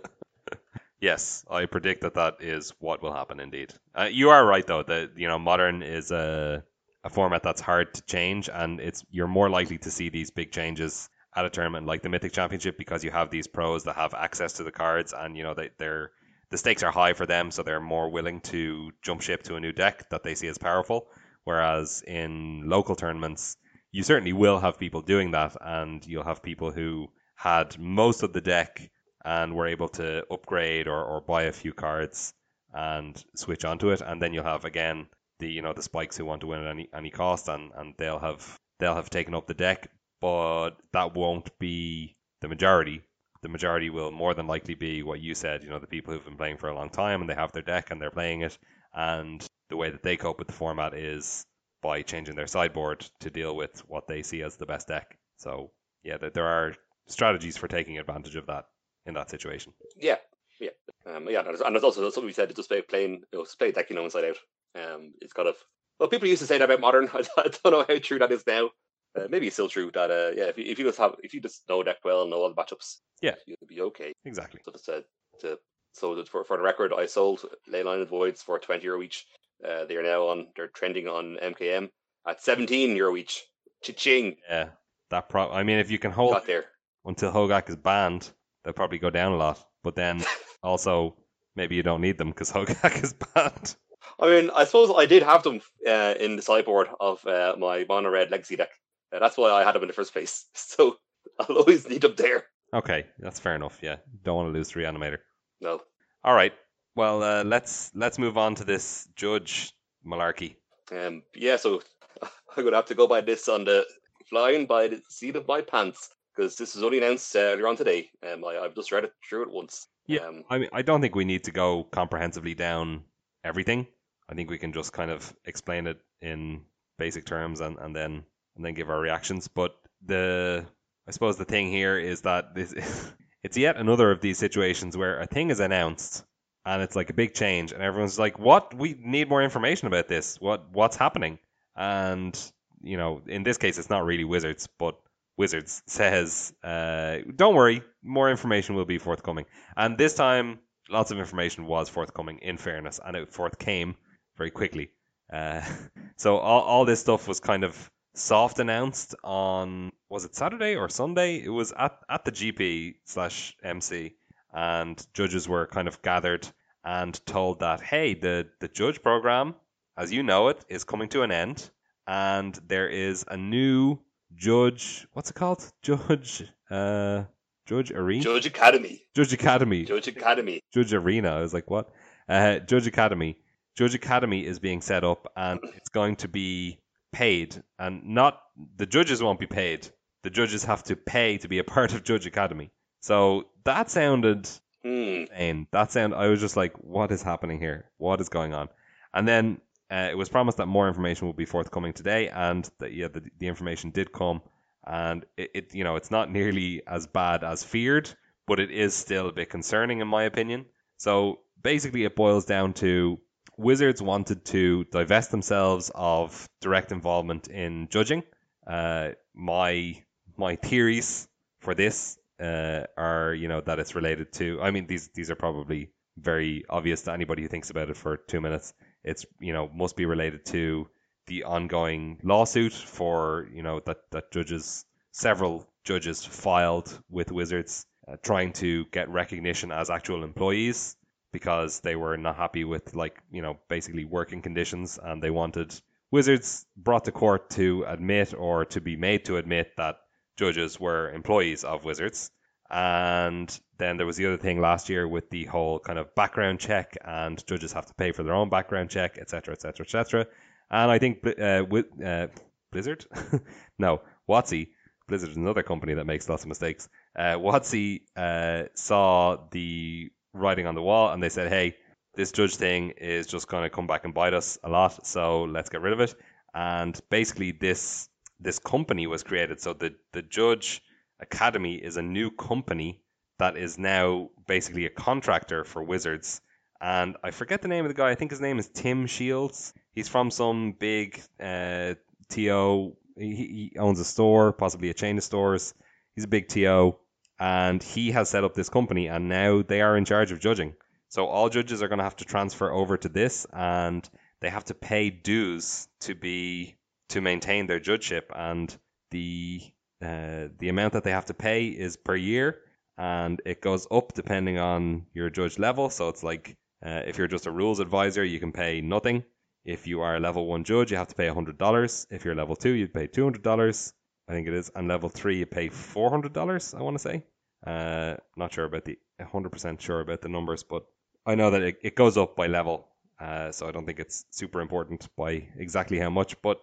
yes, I predict that that is what will happen. Indeed, uh, you are right though. That you know, modern is a a format that's hard to change, and it's you're more likely to see these big changes at a tournament like the Mythic Championship because you have these pros that have access to the cards, and you know they they're the stakes are high for them, so they're more willing to jump ship to a new deck that they see as powerful. Whereas in local tournaments, you certainly will have people doing that, and you'll have people who had most of the deck and were able to upgrade or, or buy a few cards and switch onto it, and then you'll have again the you know the spikes who want to win at any any cost, and, and they'll have they'll have taken up the deck. but that won't be the majority. The majority will more than likely be what you said. You know, the people who've been playing for a long time and they have their deck and they're playing it, and the way that they cope with the format is by changing their sideboard to deal with what they see as the best deck. So yeah, there, there are strategies for taking advantage of that in that situation. Yeah, yeah, um, yeah. And there's, also something we said just by playing, you know, play deck, you know, inside out. Um, it's kind of well, people used to say that about modern. I, don't know how true that is now. Uh, maybe it's still true that uh, yeah, if you, if you just have if you just know deck well, and know all the matchups, Yeah. you'll be okay. Exactly. So just uh, to so that for, for the record, I sold Leyline Voids for twenty euro each. Uh, they are now on. They're trending on MKM at seventeen euro each. Cha-ching! Yeah, that pro. I mean, if you can hold Got there. until Hogaak is banned, they'll probably go down a lot. But then also maybe you don't need them because Hogaak is banned. I mean, I suppose I did have them uh, in the sideboard of uh, my mono red legacy deck. Uh, that's why I had them in the first place. So I'll always need them there. Okay, that's fair enough. Yeah, don't want to lose three animator. No. All right. Well, uh, let's let's move on to this judge malarkey. Um, yeah, so I'm going to have to go by this on the flying by the seat of my pants because this was only announced uh, earlier on today. Um, I, I've just read it through it once. Yeah. Um, I mean, I don't think we need to go comprehensively down everything. I think we can just kind of explain it in basic terms and, and then and then give our reactions. But the I suppose the thing here is that this it's yet another of these situations where a thing is announced and it's like a big change and everyone's like, "What? We need more information about this. What what's happening?" And you know, in this case, it's not really Wizards, but Wizards says, uh, "Don't worry, more information will be forthcoming." And this time, lots of information was forthcoming. In fairness, and it forthcame very quickly. Uh, so all, all this stuff was kind of soft announced on was it Saturday or Sunday? It was at, at the GP slash MC, and judges were kind of gathered and told that hey, the the judge program, as you know it, is coming to an end, and there is a new judge. What's it called? Judge. Uh, Judge Arena. Judge Academy. Judge Academy. Judge Academy. Judge Arena. I was like, what? Uh, Judge Academy. Judge Academy is being set up and it's going to be paid. And not the judges won't be paid. The judges have to pay to be a part of Judge Academy. So that sounded insane. That sound I was just like, what is happening here? What is going on? And then uh, it was promised that more information will be forthcoming today, and that yeah, the, the information did come, and it, it you know it's not nearly as bad as feared, but it is still a bit concerning in my opinion. So basically, it boils down to Wizards wanted to divest themselves of direct involvement in judging. Uh, my my theories for this uh, are you know that it's related to. I mean these these are probably very obvious to anybody who thinks about it for two minutes. It's you know must be related to the ongoing lawsuit for you know that that judges several judges filed with Wizards uh, trying to get recognition as actual employees because they were not happy with like you know basically working conditions and they wanted Wizards brought to court to admit or to be made to admit that judges were employees of Wizards. And then there was the other thing last year with the whole kind of background check, and judges have to pay for their own background check, etc., etc., etc. And I think uh, with uh, Blizzard, no, WotC, Blizzard is another company that makes lots of mistakes. Uh, WotC uh, saw the writing on the wall, and they said, "Hey, this judge thing is just going to come back and bite us a lot, so let's get rid of it." And basically, this this company was created. So the the Judge Academy is a new company that is now basically a contractor for Wizards. And I forget the name of the guy. I think his name is Tim Shields. He's from some big uh, TO. He, he owns a store, possibly a chain of stores. He's a big TO, and he has set up this company, and now they are in charge of judging. So all judges are going to have to transfer over to this, and they have to pay dues to be to maintain their judgeship, and the uh, the amount that they have to pay is per year, and it goes up depending on your judge level. So it's like uh, if you're just a rules advisor, you can pay nothing. If you are a level one judge, you have to pay hundred dollars. If you're level two, you pay two hundred dollars. I think it is, and level three, you pay four hundred dollars. I want to say. Uh, not sure about the hundred percent sure about the numbers, but I know that it, it goes up by level. Uh, so I don't think it's super important by exactly how much, but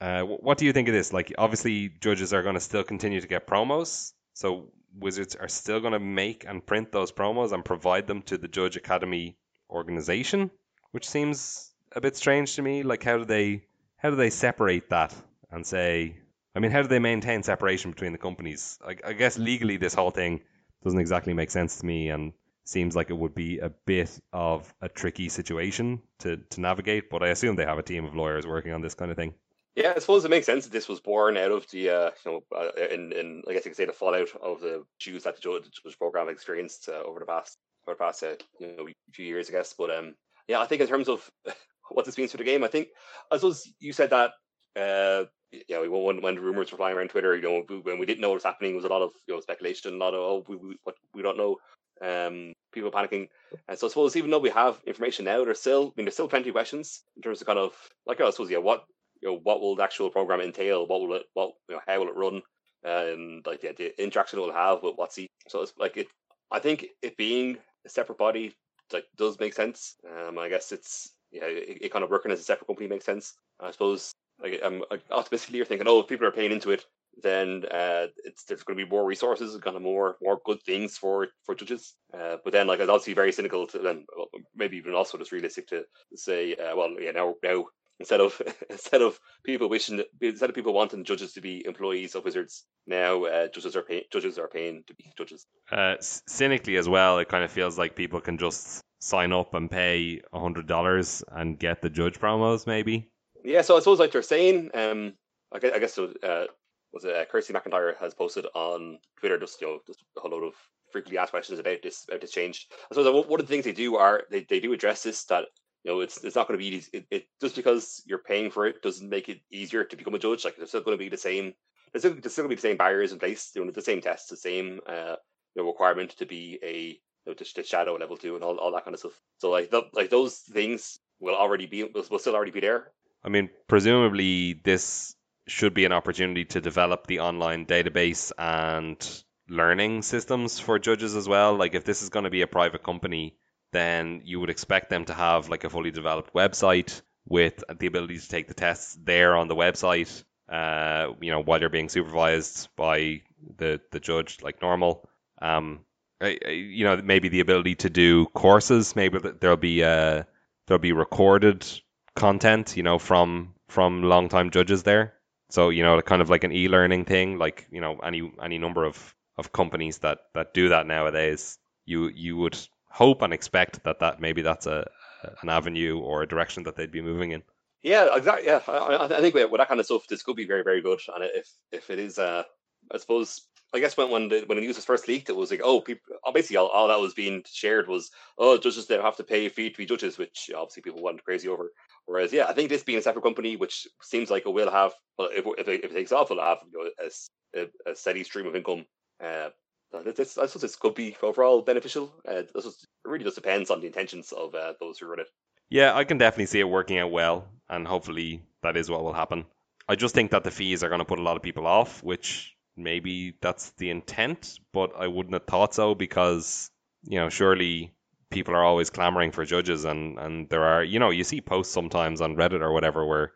Uh, what do you think of this? Like, obviously, judges are going to still continue to get promos. So Wizards are still going to make and print those promos and provide them to the Judge Academy organization, which seems a bit strange to me. Like, how do they how do they separate that and say? I mean, how do they maintain separation between the companies? I, I guess legally, this whole thing doesn't exactly make sense to me, and seems like it would be a bit of a tricky situation to, to navigate. But I assume they have a team of lawyers working on this kind of thing. Yeah, I suppose it makes sense that this was born out of the, uh, you know, uh, in, in I guess you could say the fallout of the Jews that the judge program experienced uh, over the past over the past uh, you know few years, I guess. But um, yeah, I think in terms of what this means for the game, I think I suppose you said that uh, yeah, when when rumors were flying around Twitter, you know, when we didn't know what was happening, it was a lot of you know speculation, a lot of oh, we we, what, we don't know, um, people panicking. And so I suppose even though we have information now, there's still I mean there's still plenty of questions in terms of kind of like I suppose yeah, what you know, what will the actual program entail? What will it, what, you know, how will it run? And like the, the interaction it will have with what's WotC. So it's like it. I think it being a separate body like does make sense. Um, I guess it's yeah, it, it kind of working as a separate company makes sense. I suppose like I'm optimistically you're thinking, oh, if people are paying into it, then uh, it's there's going to be more resources, kind of more more good things for for judges. Uh, but then, like, it's obviously very cynical to then well, maybe even also just realistic to say, uh, well, yeah, now now instead of instead of people wishing instead of people wanting judges to be employees of Wizards, now uh, judges are paying judges are paying to be judges. Uh, cynically as well, it kind of feels like people can just sign up and pay a hundred dollars and get the judge promos, maybe. Yeah, so I suppose like they're saying, um, I guess, I guess so, uh, was it uh, Kirsty McIntyre has posted on Twitter just you know just a whole load of frequently asked questions about this about this change. I suppose one of the things they do are they, they do address this that you know, it's it's not going to be easy. It, it, just because you're paying for it doesn't make it easier to become a judge. Like there's still going to be the same. There's still, still going to be the same barriers in place. You know, the same tests, the same uh, you know, requirement to be a you know, to, to shadow level two and all, all that kind of stuff. So like the, like those things will already be will, will still already be there. I mean, presumably this should be an opportunity to develop the online database and learning systems for judges as well. Like if this is going to be a private company then you would expect them to have like a fully developed website with the ability to take the tests there on the website. Uh, you know, while you're being supervised by the the judge like normal. Um, you know, maybe the ability to do courses. Maybe there'll be uh, there'll be recorded content. You know, from from longtime judges there. So you know, kind of like an e-learning thing. Like you know, any any number of of companies that that do that nowadays. You you would hope and expect that that maybe that's a an avenue or a direction that they'd be moving in. Yeah, exactly. Yeah, I, I think with that kind of stuff, this could be very, very good. And if if it is, uh, I suppose, I guess when when the, when the news was first leaked, it was like, oh, people, basically all, all that was being shared was, oh, judges they have to pay a fee to be judges, which obviously people went crazy over. Whereas, yeah, I think this being a separate company, which seems like it will have, well, if if it, if it takes off, it'll have you know, a, a, steady stream of income uh, this, I suppose this could be overall beneficial. Uh, it really just depends on the intentions of uh, those who run it. Yeah, I can definitely see it working out well, and hopefully that is what will happen. I just think that the fees are going to put a lot of people off, which maybe that's the intent, but I wouldn't have thought so because, you know, surely people are always clamoring for judges, and, and there are, you know, you see posts sometimes on Reddit or whatever where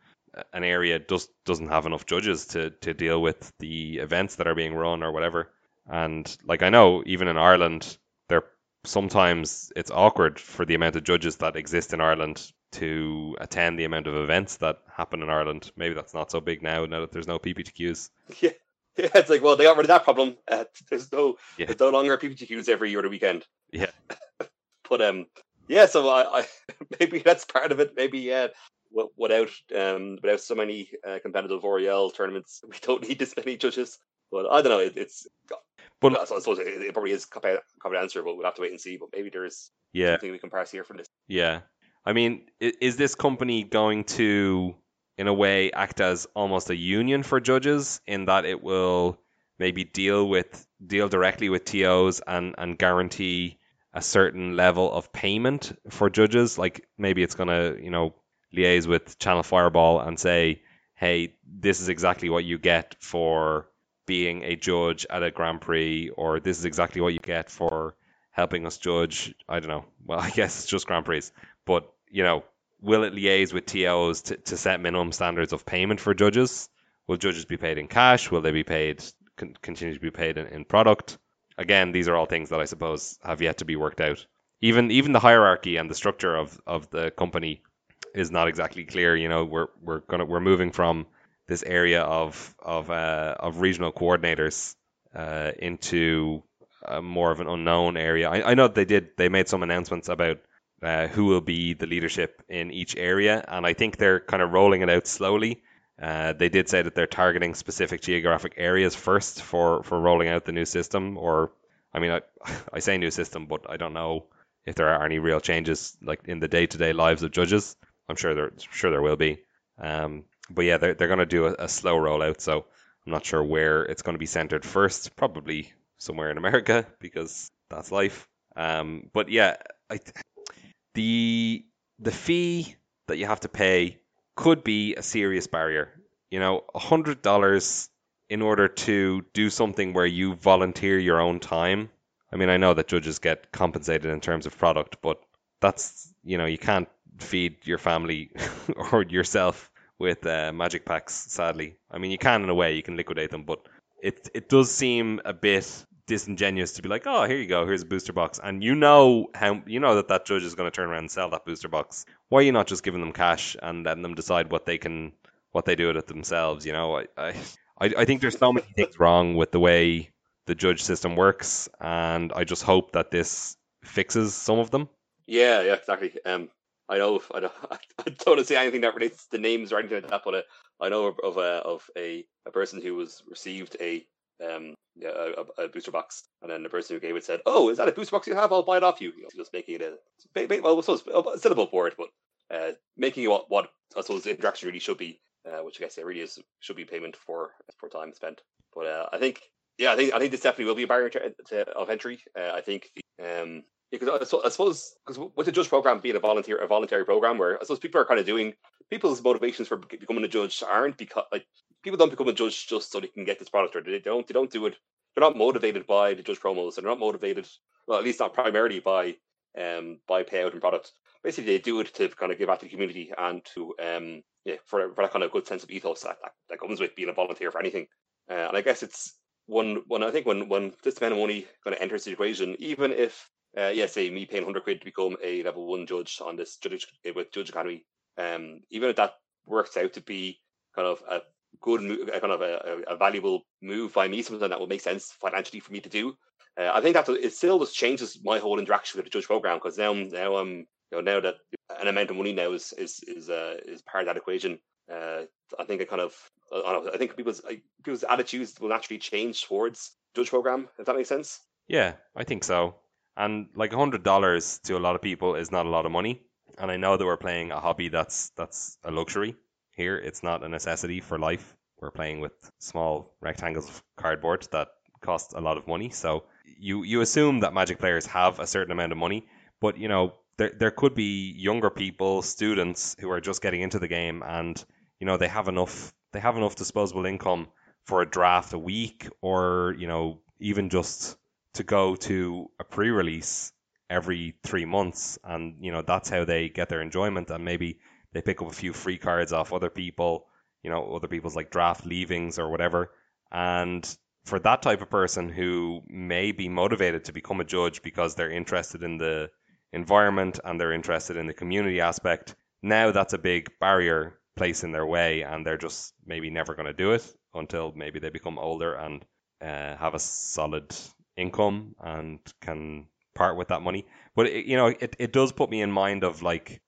an area just doesn't have enough judges to, to deal with the events that are being run or whatever. And like I know, even in Ireland, there sometimes it's awkward for the amount of judges that exist in Ireland to attend the amount of events that happen in Ireland. Maybe that's not so big now, now that there's no PPTQs. Yeah, yeah it's like, well, they got rid of that problem. Uh, there's no, yeah. there's no longer PPTQs every year or the weekend. Yeah. but um, yeah. So I, I maybe that's part of it. Maybe yeah. Without um, without so many uh, competitive Oriel tournaments, we don't need this many judges. But I don't know. It, it's but I suppose it, it probably is a common answer, but we'll have to wait and see. But maybe there's yeah something we can parse here from this. Yeah, I mean, is this company going to, in a way, act as almost a union for judges in that it will maybe deal with deal directly with TOs and and guarantee a certain level of payment for judges? Like maybe it's gonna you know liaise with Channel Fireball and say, hey, this is exactly what you get for being a judge at a Grand Prix, or this is exactly what you get for helping us judge. I don't know. Well, I guess it's just Grand Prix, but you know, will it liaise with TOs to, to set minimum standards of payment for judges? Will judges be paid in cash? Will they be paid con- continue to be paid in, in product? Again, these are all things that I suppose have yet to be worked out. Even even the hierarchy and the structure of, of the company is not exactly clear. You know, we're we're gonna we're moving from this area of of uh, of regional coordinators uh, into more of an unknown area. I, I know they did they made some announcements about uh, who will be the leadership in each area, and I think they're kind of rolling it out slowly. Uh, they did say that they're targeting specific geographic areas first for, for rolling out the new system. Or, I mean, I, I say new system, but I don't know if there are any real changes like in the day to day lives of judges. I'm sure there sure there will be. Um, but yeah, they're, they're going to do a, a slow rollout, so I'm not sure where it's going to be centered first. Probably somewhere in America because that's life. Um, but yeah, I, the the fee that you have to pay could be a serious barrier. You know, hundred dollars in order to do something where you volunteer your own time. I mean, I know that judges get compensated in terms of product, but that's you know you can't feed your family or yourself with uh, magic packs. Sadly, I mean you can in a way you can liquidate them, but it it does seem a bit disingenuous to be like, oh, here you go, here's a booster box, and you know how you know that that judge is going to turn around and sell that booster box. Why are you not just giving them cash and letting them decide what they can, what they do with it themselves? You know, I, I, I think there's so many things wrong with the way the judge system works, and I just hope that this fixes some of them. Yeah, yeah, exactly. Um, I know, I don't, I don't want to say anything that relates to names or anything like that, but uh, I know of, of a of a, a person who was received a um, a, a, booster box, and then the person who gave it said, "Oh, is that a booster box you have? I'll buy it off you." you know, just making it a well, I suppose a syllable for it, but uh, making it what, what I suppose the interaction really should be, uh, which I guess it really is should be payment for for time spent. But uh, I think, yeah, I think I think this definitely will be a barrier to, to of entry. Uh, I think the, um, because I, suppose because with the judge program being a volunteer a voluntary program where I suppose people are kind of doing people's motivations for becoming a judge aren't because like people don't become a judge just so they can get this product or they don't they don't do it they're not motivated by the judge promos and they're not motivated well at least not primarily by um by payout and product. Basically they do it to kind of give back to the community and to um yeah for, for that kind of good sense of ethos that, that, that comes with being a volunteer for anything. Uh, and I guess it's one when I think when when this amount of money kind of enters the equation even if uh, yeah, say me paying 100 quid to become a level one judge on this judge with Judge Academy, um, even if that works out to be kind of a good, kind of a, a, valuable move by me, something that would make sense financially for me to do. Uh, I think that it still just changes my whole interaction with the judge program because now, now I'm, you know, now that an amount of money now is is is uh, is part of that equation. Uh, I think it kind of, I, know, I think people's people's attitudes will naturally change towards judge program. If that makes sense. Yeah, I think so. And like hundred dollars to a lot of people is not a lot of money. And I know that we're playing a hobby that's that's a luxury here. It's not a necessity for life. We're playing with small rectangles of cardboard that cost a lot of money. So you you assume that Magic players have a certain amount of money, but you know there there could be younger people, students who are just getting into the game, and you know they have enough they have enough disposable income for a draft a week, or you know even just to go to a pre-release every three months, and you know that's how they get their enjoyment, and maybe they pick up a few free cards off other people, you know, other people's like draft leavings or whatever, and for that type of person who may be motivated to become a judge because they're interested in the environment and they're interested in the community aspect, now that's a big barrier placed in their way, and they're just maybe never going to do it until maybe they become older and uh, have a solid income and can part with that money. But it, you know, it, it does put me in mind of like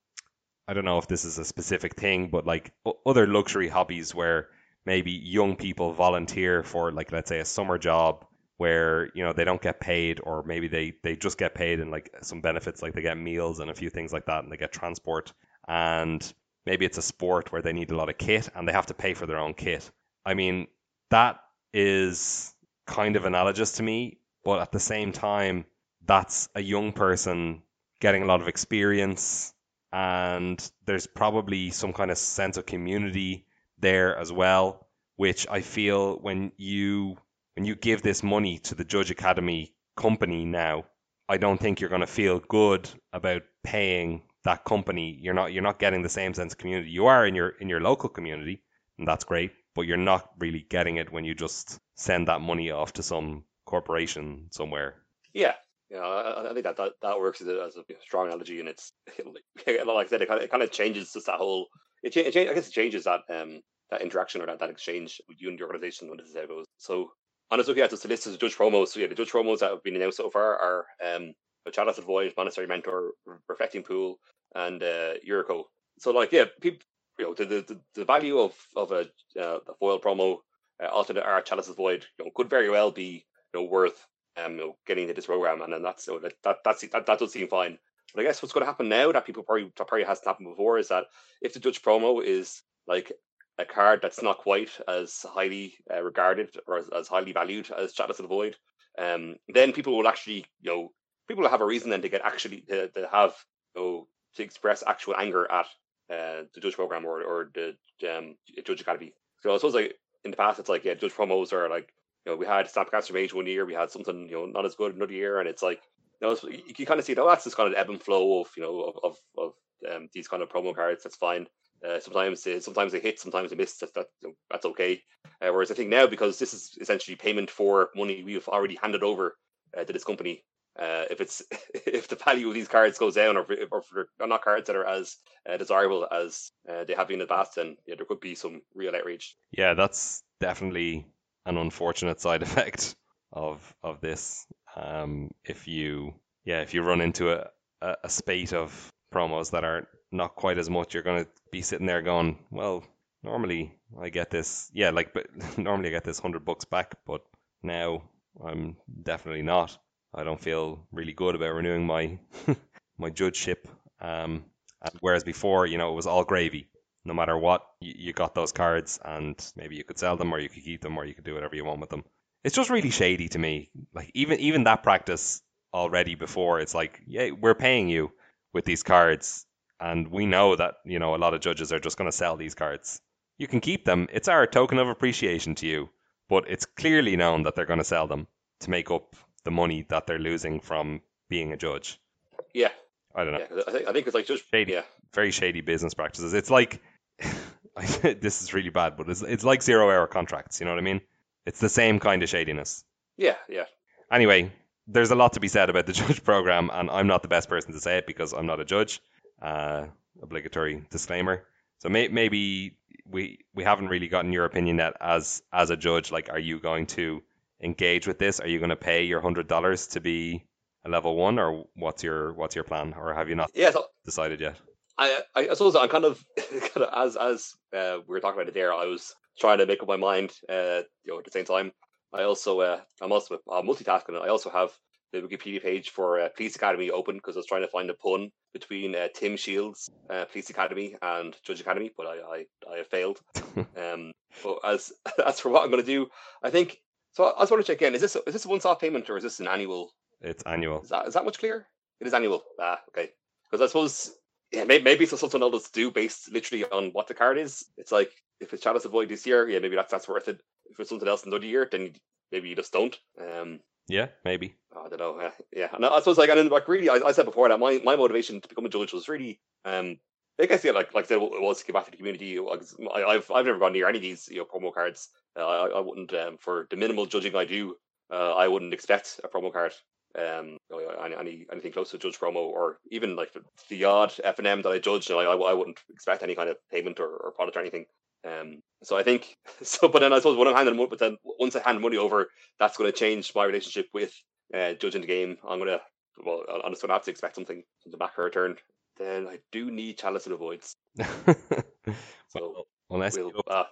I don't know if this is a specific thing, but like other luxury hobbies where maybe young people volunteer for like let's say a summer job where you know they don't get paid or maybe they they just get paid in like some benefits like they get meals and a few things like that and they get transport and maybe it's a sport where they need a lot of kit and they have to pay for their own kit. I mean, that is kind of analogous to me but at the same time, that's a young person getting a lot of experience, and there's probably some kind of sense of community there as well, which I feel when you when you give this money to the Judge Academy company now, I don't think you're going to feel good about paying that company, you're not you're not getting the same sense of community. You are in your in your local community, and that's great, but you're not really getting it when you just send that money off to some corporation somewhere. Yeah, yeah, I, I think that, that that works as a, as a strong analogy, and it's like I said, it kind of, it kind of changes just that whole. It, it, I guess it changes that um that interaction or that, that exchange with you and the organization when this is goes. So, on us looking at just the list of judge promos. So yeah, the judge promos that have been announced so far are um Chalice of Void, Monastery Mentor, Reflecting Pool, and uh, Yuriko. So like yeah, people, you know, the the, the value of of a, uh, a foil promo, uh, alternate art Chalice of Void, you know, could very well be you know worth um you know, getting into this program, and then that's you know, that, that that's that, that does seem fine. But I guess what's going to happen now that people probably that probably hasn't happened before is that if the Judge promo is like a card that's not quite as highly uh, regarded or as, as, highly valued as Chalice of the Void, um, then people will actually, you know, people will have a reason then to get actually to, to have, you know, to express actual anger at uh, the Judge program or or the um, Judge Academy. So I suppose like in the past, it's like yeah, Judge promos are like you know we had Snapcaster Mage one year, we had something you know not as good another year, and it's like you know you, you kind of see oh that's this kind of ebb and flow of you know of of, of um, these kind of promo cards. That's fine. Uh, sometimes they, sometimes they hit, sometimes they miss. That, that that's okay. Uh, whereas I think now because this is essentially payment for money we've already handed over uh, to this company. Uh, if it's if the value of these cards goes down, or if, or they're not cards that are as uh, desirable as uh, they have been in the past, then yeah, there could be some real outrage. Yeah, that's definitely an unfortunate side effect of of this. Um, if you yeah, if you run into a, a, a spate of promos that are not quite as much, you're to be sitting there going, well, normally I get this, yeah, like, but normally I get this hundred bucks back, but now I'm definitely not. I don't feel really good about renewing my my judgeship. Um, whereas before, you know, it was all gravy. No matter what, you, you got those cards, and maybe you could sell them, or you could keep them, or you could do whatever you want with them. It's just really shady to me. Like even even that practice already before, it's like, yeah, we're paying you with these cards and we know that you know a lot of judges are just going to sell these cards. You can keep them; it's our token of appreciation to you. But it's clearly known that they're going to sell them to make up the money that they're losing from being a judge. Yeah, I don't know. Yeah, I think I think it's like just shady, yeah, very shady business practices. It's like this is really bad, but it's it's like zero hour contracts. You know what I mean? It's the same kind of shadiness. Yeah, yeah. Anyway, there's a lot to be said about the judge program, and I'm not the best person to say it because I'm not a judge uh, obligatory disclaimer. So may, maybe we we haven't really gotten your opinion yet as as a judge. Like, are you going to engage with this? Are you going to pay your hundred dollars to be a level one, or what's your what's your plan, or have you not yeah, so decided yet? I, I suppose I'm kind of, kind of as as uh, we were talking about it there. I was trying to make up my mind. Uh, you know, at the same time, I also uh, I'm also uh, multitasking. I also have the Wikipedia page for uh, Police Academy open because I was trying to find a pun between uh, Tim Shields' uh, Police Academy and Judge Academy, but I I, I have failed. um, but as as for what I'm going to do, I think so. I just want to check in: is this is this a once-off payment or is this an annual? It's annual. Is that is that much clearer? It is annual. Ah, okay. Because I suppose yeah, maybe, maybe it's something just do based literally on what the card is. It's like if it's Chalice of Void this year, yeah, maybe that's that's worth it. If it's something else another year, then maybe you just don't. Um, yeah, maybe. I don't know. Yeah, and I suppose like, and then, like really, I, I, said before that my, my motivation to become a judge was really, um, I guess yeah, like like I said, it was to give back to the community. I, have I've never gone near any of these you know promo cards. Uh, I, I wouldn't um, for the minimal judging I do. Uh, I wouldn't expect a promo card. Um, any anything close to judge promo or even like the, the odd F and M that I judge, know, I, I wouldn't expect any kind of payment or, or product or anything. Um, so I think so, but then I suppose when I'm handing, but then once I hand money over, that's going to change my relationship with uh, judging the game. I'm gonna well, I'm just gonna have to expect something to back her return. Then I do need Chalice of the Voids. so unless we'll, you uh,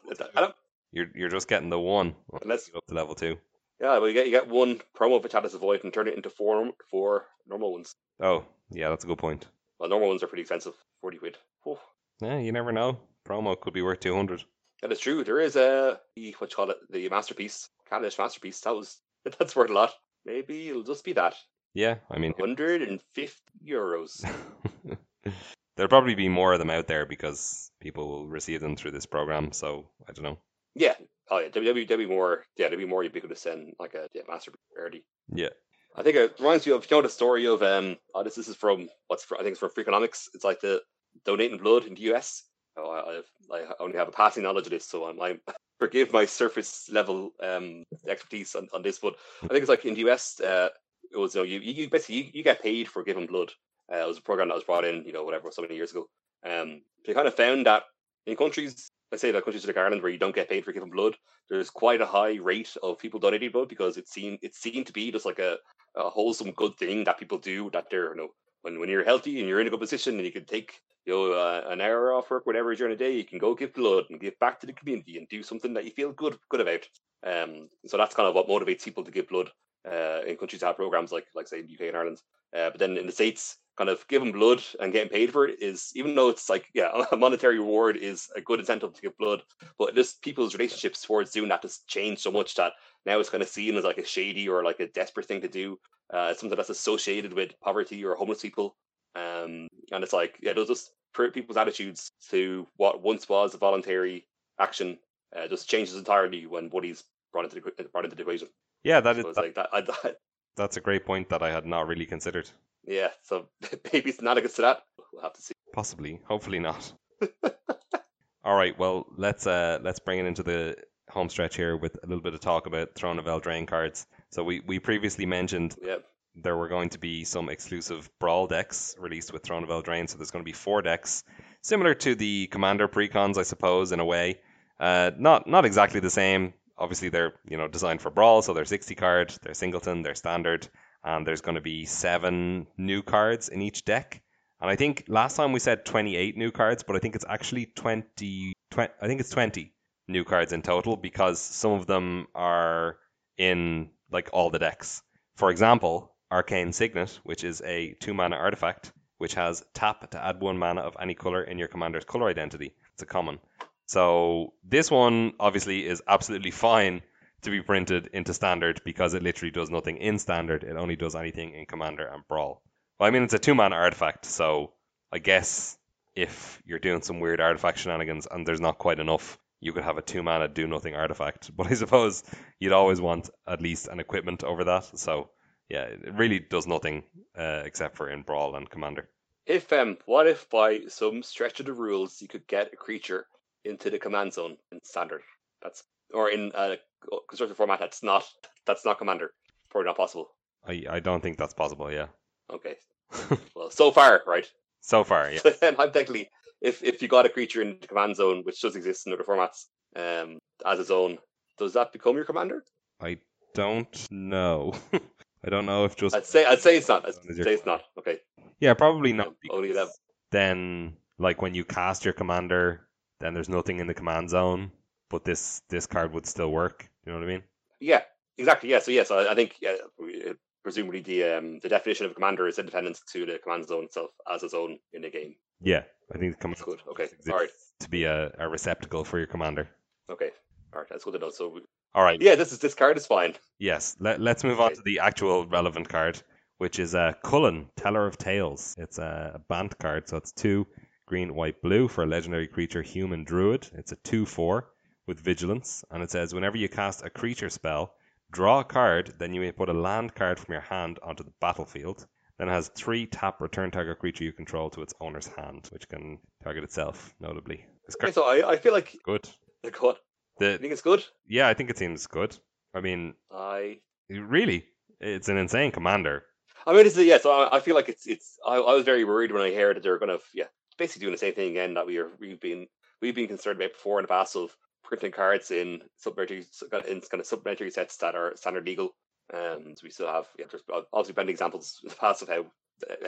you're you're just getting the one. Unless you up to level two. Yeah, well, you get you get one promo of Void and turn it into four four normal ones. Oh, yeah, that's a good point. Well, normal ones are pretty expensive, forty quid. Oh. Yeah, you never know. Promo could be worth two hundred. That is true. There is a what you call it, the masterpiece, Kaladesh masterpiece. That was that's worth a lot. Maybe it'll just be that. Yeah, I mean, 150 euros. There'll probably be more of them out there because people will receive them through this program. So I don't know. Yeah. Oh yeah. Be, there'll be more. Yeah, there'll be more ubiquitous than like a yeah, master early. Yeah. I think it reminds you of you know the story of um. Oh, this this is from what's I think it's from Freakonomics. It's like the donating blood in the US. Oh, I, I, I only have a passing knowledge of this, so I'm, I'm forgive my surface level um expertise on, on this, but I think it's like in the US, uh, it was you know you, you basically you, you get paid for giving blood. Uh, it was a program that was brought in, you know, whatever, so many years ago. Um, they kind of found that in countries, let's say like countries like Ireland, where you don't get paid for giving blood, there's quite a high rate of people donating blood because it seemed it seemed to be just like a, a wholesome good thing that people do that they're you know when when you're healthy and you're in a good position and you can take you know uh, an hour off work whatever during the day you can go give blood and give back to the community and do something that you feel good good about. Um so that's kind of what motivates people to give blood uh in countries that have programs like like say the UK and Ireland. Uh, but then in the states kind of giving blood and getting paid for it is even though it's like yeah a monetary reward is a good incentive to give blood but just people's relationships towards doing that has changed so much that now it's kind of seen as like a shady or like a desperate thing to do uh, something that's associated with poverty or homeless people. Um, and it's like, yeah, those just people's attitudes to what once was a voluntary action uh, just changes entirely when Woody's brought into the, brought into the equation. Yeah, that so is that, like that. I, that- that's a great point that I had not really considered. Yeah, so maybe it's analogous to that. We'll have to see. Possibly, hopefully not. All right, well let's uh let's bring it into the home stretch here with a little bit of talk about Throne of Eldraine cards. So we we previously mentioned Yeah, there were going to be some exclusive brawl decks released with Throne of Eldraine. So there's going to be four decks, similar to the Commander precons, I suppose, in a way. Uh, not not exactly the same. Obviously, they're you know designed for brawl, so they're 60 card, they're singleton, they're standard, and there's going to be seven new cards in each deck. And I think last time we said 28 new cards, but I think it's actually 20, 20 I think it's 20 new cards in total because some of them are in like all the decks. For example, Arcane Signet, which is a two mana artifact, which has tap to add one mana of any color in your commander's color identity. It's a common. So this one obviously is absolutely fine to be printed into standard because it literally does nothing in standard. It only does anything in commander and brawl. Well, I mean it's a two mana artifact, so I guess if you're doing some weird artifact shenanigans and there's not quite enough, you could have a two mana do nothing artifact. But I suppose you'd always want at least an equipment over that. So yeah, it really does nothing uh, except for in brawl and commander. If um, what if by some stretch of the rules you could get a creature into the command zone in standard? That's or in a constructed format that's not that's not commander. Probably not possible. I, I don't think that's possible. Yeah. Okay. Well, so far, right? so far, yeah. Then hypothetically, if if you got a creature in the command zone, which does exist in other formats, um, as its own, does that become your commander? I don't know. I don't know if just I'd say I'd say it's not. I'd say it's not. Okay. yeah, probably not. Um, only them. Then, like when you cast your commander, then there's nothing in the command zone, but this this card would still work. You know what I mean? Yeah, exactly. Yeah. So yes, I, I think yeah, presumably the um the definition of a commander is independent to the command zone itself as its own in the game. Yeah, I think the command That's good. Okay. All right. to be a, a receptacle for your commander. Okay. All right. That's good to know. So we- All right. yeah, this is this card is fine. Yes. Let, let's move on to the actual relevant card, which is uh, Chulane, Teller of Tales. It's a, a Bant card, so it's two green, white, blue for a legendary creature, human druid. It's a 2 4 with vigilance, and it says whenever you cast a creature spell, draw a card, then you may put a land card from your hand onto the battlefield. Then it has three tap return target creature you control to its owner's hand, which can target itself, notably. Okay, so I, I feel like good. like what? The, I think it's good. yeah, I think it seems good. I mean, I really, it's an insane commander. I mean, is yeah. So I, I feel like it's it's. I, I was very worried when I heard that they're going to yeah, basically doing the same thing again that we are we've been we've been concerned about before in the past of printing cards in supplementary in kind of supplementary sets that are standard legal. And we still have yeah, there's obviously plenty examples in the past of how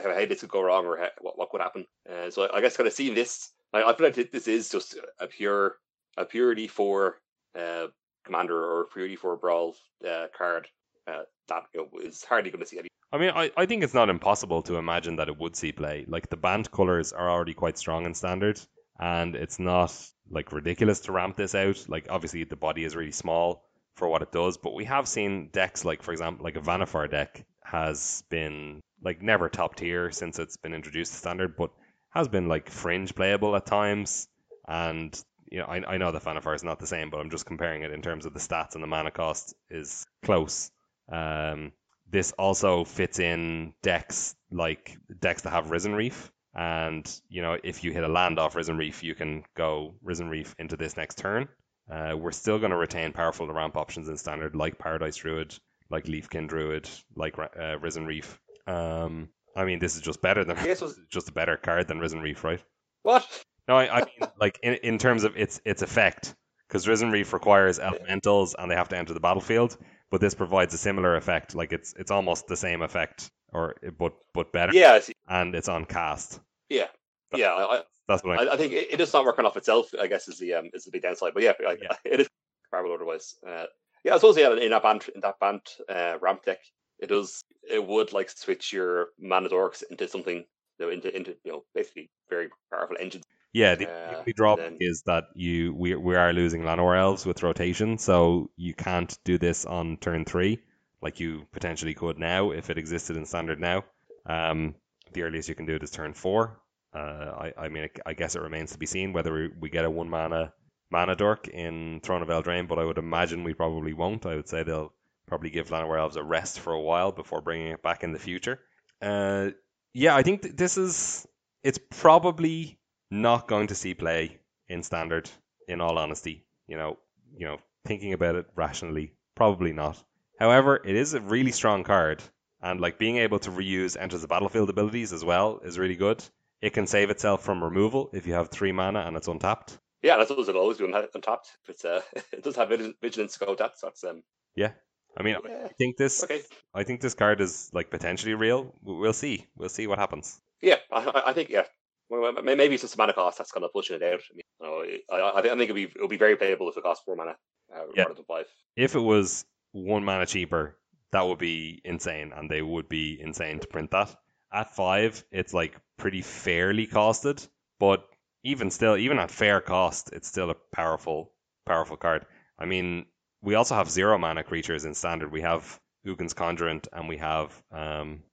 how, how this could go wrong or how, what what could happen. Uh, so I, I guess kind of seeing this, I, I feel like this is just a pure a purity for uh commander or purity for brawl uh, card uh, that you know, is hardly going to see any. I mean, I, I think it's not impossible to imagine that it would see play. Like the Bant colors are already quite strong in standard, and it's not like ridiculous to ramp this out. Like obviously the body is really small for what it does, but we have seen decks like, for example, like a Vannifar deck has been like never top tier since it's been introduced to standard, but has been like fringe playable at times. And you know, I, I know the Vannifar is not the same, but I'm just comparing it in terms of the stats and the mana cost is close. Um, this also fits in decks like decks that have Risen Reef. And you know, if you hit a land off Risen Reef, you can go Risen Reef into this next turn. Uh, we're still going to retain powerful ramp options in standard, like Paradise Druid, like Leafkin Druid, like uh, Risen Reef. Um, I mean, this is just better than was- just a better card than Risen Reef, right? What? No, I, I mean like in, in terms of its its effect, because Risen Reef requires elementals and they have to enter the battlefield, but this provides a similar effect. Like it's it's almost the same effect, or but but better, Yeah, it's- and it's on cast. yeah, yeah. I, That's what I. I, I think it, it is not working off itself. I guess is the um is the big downside. But yeah, I, Yeah. it is comparable otherwise. Uh, yeah, I suppose yeah in that band in that band uh, ramp deck, it does it would like switch your mana dorks into something you know, into into you know basically very powerful engines. Yeah, the, Uh, only drawback then- is that you we we are losing Llanowar elves with rotation, so you can't do this on turn three like you potentially could now if it existed in standard now. Um, the earliest you can do it is turn four. Uh, I I mean I, guess it remains to be seen whether we, we get a one mana mana dork in Throne of Eldraine, but I would imagine we probably won't. I would say they'll probably give Llanowar elves a rest for a while before bringing it back in the future. Uh, yeah, I think th- this is it's probably not going to see play in standard. In all honesty, you know, you know, thinking about it rationally, probably not. However, it is a really strong card, and like being able to reuse enters the battlefield abilities as well is really good. It can save itself from removal if you have three mana and it's untapped. Yeah, that's what it'll always do untapped. It's uh, it does have vigilance to go with that. So that's um Yeah, I mean, yeah, I think this, okay. I think this card is like potentially real. We'll see. We'll see what happens. Yeah, I, I- think yeah. Well, maybe it's just a mana cost that's kind of pushing it out. I mean, you know, I, I think it'll be it'll be very playable if it costs four mana uh, Yeah. rather than five. If it was one mana cheaper, that would be insane, and they would be insane to print that. At five, it's like pretty fairly costed, but even still, even at fair cost, it's still a powerful, powerful card. I mean, we also have zero mana creatures in standard. We have Ugin's Conjurant, and we have um,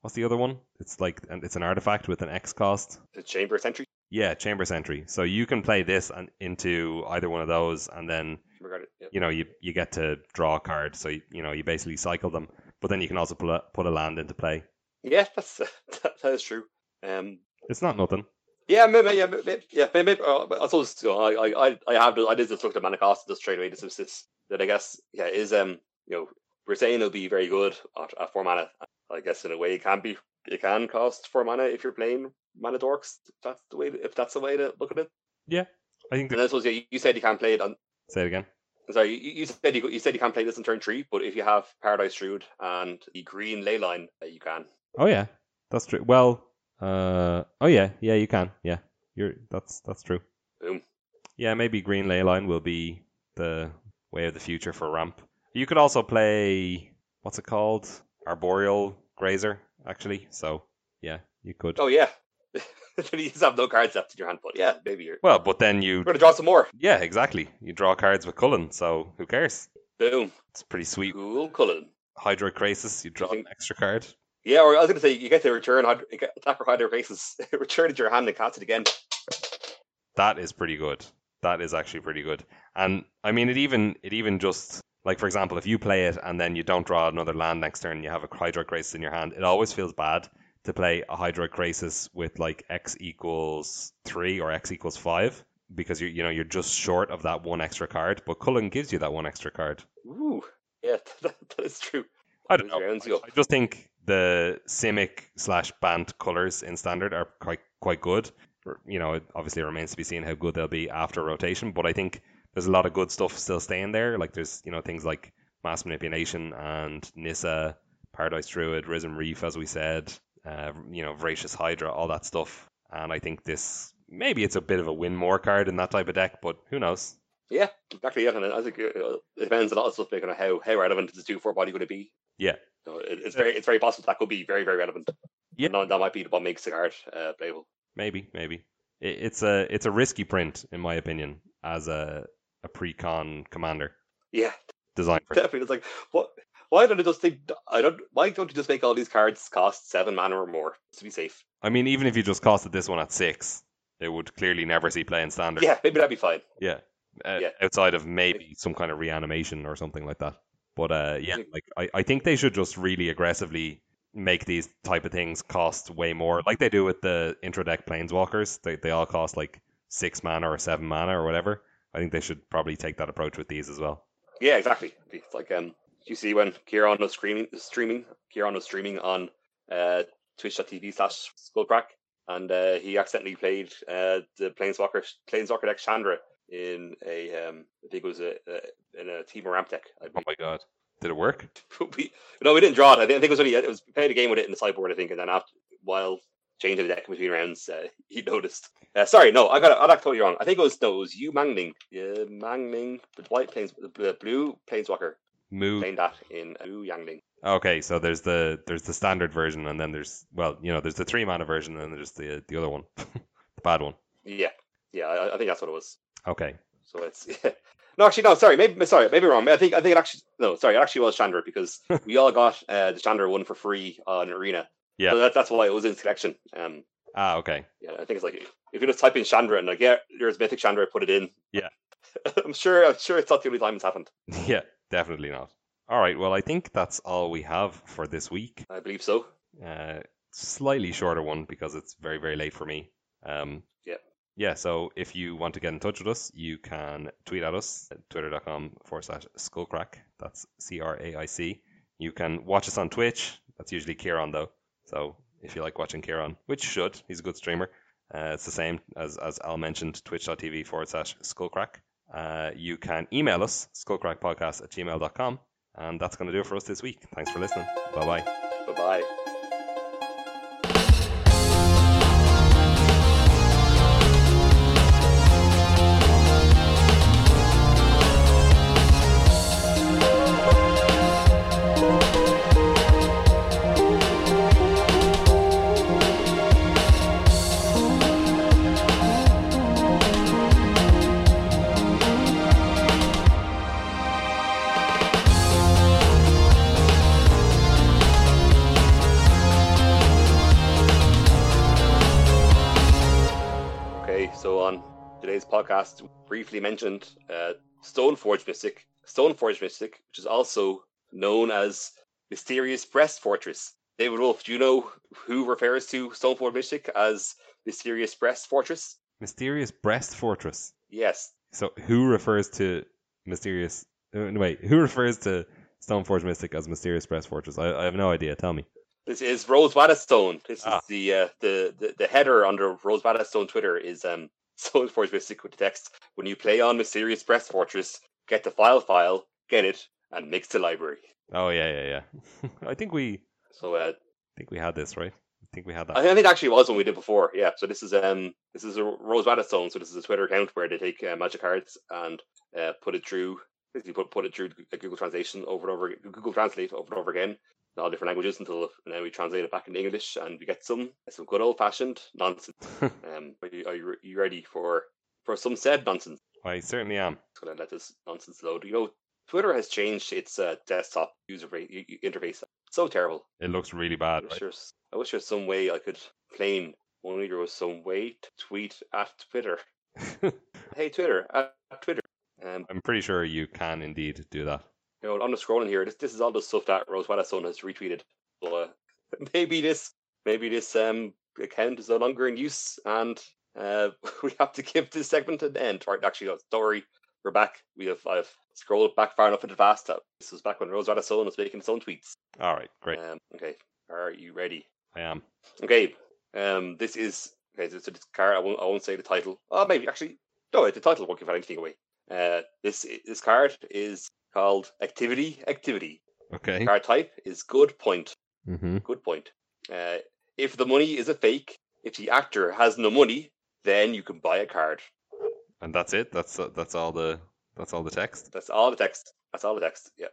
what's the other one? It's like it's an artifact with an X cost. The chamber sentry. Yeah, Chamber Sentry. So you can play this and into either one of those, and then Regarded, yeah. you know you, you get to draw a card. So you, you know you basically cycle them, but then you can also put a, put a land into play. yeah, that's that, that is true. Um, It's not nothing. yeah, maybe, yeah, maybe, yeah, maybe. uh, I suppose you know, I, I, I- I have, I did just look at mana cost just straight away. Is this that I guess, yeah, is um, you know, we're saying it'll be very good at, at four mana. I guess in a way it can be, it can cost four mana if you're playing mana dorks. If that's the way, if that's the way to look at it. Yeah, I think. And That, I suppose yeah, you, you said you can't play it on. say it again. Sorry, you, you said you, you said you can't play this in turn three, but if you have Paradise Druid and the green Leyline, uh, you can. Oh yeah, that's true. Well, uh, oh yeah, yeah, you can. Yeah, you're that's that's true. Boom. Yeah, maybe Green Leyline will be the way of the future for ramp. You could also play what's it called? Arboreal Grazer, actually. So yeah, you could. Oh yeah. you just have no cards left in your hand, but yeah, maybe you're. Well, but then you We're gonna draw some more. yeah, exactly. You draw cards with Chulane, so who cares? Boom. It's pretty sweet. Cool, Chulane. Hydrocrisis, you draw an extra card. Yeah, or I was gonna say you get the return hyd- you get attack for Hydroid Krasis, return it to your hand and cast it again. That is pretty good. That is actually pretty good. And I mean, it even it even just like for example, if you play it and then you don't draw another land next turn, and you have a Hydroid Krasis in your hand. It always feels bad to play a Hydroid Krasis with like X equals three or X equals five because you you know you're just short of that one extra card. But Chulane gives you that one extra card. Ooh, yeah, that, that is true. I don't know. go. I just think the Simic slash Bant colors in standard are quite quite good. You know, it obviously remains to be seen how good they'll be after rotation, but I think there's a lot of good stuff still staying there. Like there's you know things like mass manipulation and Nissa, Paradise Druid, Risen Reef, as we said. Uh, you know, Voracious Hydra, all that stuff. And I think this maybe it's a bit of a win more card in that type of deck, but who knows? Yeah, exactly. Yeah, and I think uh, it depends a lot of stuff like on how how relevant is the two four body going to be. Yeah. So it, it's very it's very possible that could be very very relevant. Yeah. And that, that might be what makes the card uh, playable. Maybe, maybe. It, it's a it's a risky print in my opinion as a a pre-con commander Yeah, design for definitely. It's like what. Why don't I just think I don't? Why don't you just make all these cards cost seven mana or more to be safe? I mean, even if you just costed this one at six, it would clearly never see play in standard. Yeah, maybe that'd be fine. Yeah. Uh, Yeah. Outside of maybe some kind of reanimation or something like that. But uh, yeah, Yeah. like I, I think they should just really aggressively make these type of things cost way more, like they do with the intro deck planeswalkers. They they all cost like six mana or seven mana or whatever. I think they should probably take that approach with these as well. Yeah, exactly. It's like um, you see when Kieran was streaming, streaming, Kieran was streaming on uh, twitch.tv slash skullcraic, and uh, he accidentally played uh, the Planeswalker Planeswalker deck Chandra in a um, I think it was a, a in a team ramp deck. Oh my god, did it work? we, no, we didn't draw it. I think, I think it was only it was played a game with it in the sideboard. I think, and then after while changing the deck in between rounds, uh, he noticed. Uh, sorry, no, I got it. I got it totally wrong. I think it was no, it was Mu Yanling, yeah, Mangling, the white planes, the blue planeswalker Moo. playing that in uh, Mu Yanling. Okay, so there's the there's the standard version, and then there's well, you know, there's the three mana version, and then there's the the other one, the bad one. Yeah, yeah, I, I think that's what it was. Okay, So it's no, actually, no, sorry, maybe sorry, maybe wrong. I think I think it actually no, sorry, it actually was Chandra because we all got uh, the Chandra one for free on Arena. Yeah. so that, that's why it was in selection. Um, ah, okay, yeah, I think it's like if you just type in Chandra and like yeah, there's Mythic Chandra, put it in. Yeah. I'm sure. I'm sure it's not the only time it's happened. yeah, definitely not. All right, well, I think that's all we have for this week. I believe so. Uh, slightly shorter one because it's very very late for me. Um, Yeah. Yeah, so if you want to get in touch with us, you can tweet at us at twitter.com forward slash skullcraic. That's C R A I C. You can watch us on Twitch. That's usually Kieran, though. So if you like watching Kieran, which should, he's a good streamer. Uh, it's the same as, as Al mentioned, twitch.tv forward slash skullcraic. Uh, you can email us, skullcraicpodcast at gmail.com. And that's going to do it for us this week. Thanks for listening. Bye bye. Bye bye. Podcast, briefly mentioned uh, Stoneforge Mystic, Stoneforge Mystic, which is also known as Mysterious Breast Fortress. David Wolf, do you know who refers to Stoneforge Mystic as Mysterious Breast Fortress? Mysterious Breast Fortress. Yes, So who refers to mysterious? Uh, wait, who refers to Stoneforge Mystic as mysterious breast fortress? I, I have no idea. Tell me. this is Rose Stone. This Ah. is the, uh, the the the header under Rose Stone Twitter is um Stoneforge Mystic with the text: When you play on Mysterious Breast Fortress, get the file file, get it, and mix the library. Oh yeah, yeah, yeah. I think we, So uh, I think we had this right. I think we had that. I think it actually was when we did before. Yeah. So this is um this is a Rose Stone. So this is a Twitter account where they take uh, magic cards and uh, put it through basically put put it through a Google Translation over and over Google Translate over and over again in all different languages until and then we translate it back into English and we get some some good old fashioned nonsense. um, are you, are you, ready for for some said nonsense? I certainly am. Just gonna let this nonsense load. You know, Twitter has changed its uh, desktop user ra- u- u- interface. So terrible. It looks really I bad. wish, Right? I wish there's some way I could claim only there was some way to tweet at Twitter. hey Twitter, at Twitter. Um, I'm pretty sure you can indeed do that. You know, on the scrolling here, this this is all the stuff that Rose Son has retweeted. So uh, maybe this maybe this um account is no longer in use, and uh, we have to give this segment an end. Right, actually, no, don't we're back. We have I've scrolled back far enough into fast. That this was back when Rose Son was making its own tweets. All right, great. Um, okay, are you ready? I am. Okay, um, this is okay. So this card, I won't, I won't say the title. Oh, maybe actually, no, the title won't give anything away. Uh, this this card is called Activity Activity. Okay. Card type is Good Point. Mm-hmm. Good point. Uh, if the money is a fake, if the actor has no money, then you can buy a card. And that's it. That's uh, that's all the that's all the text. That's all the text. That's all the text. Yeah.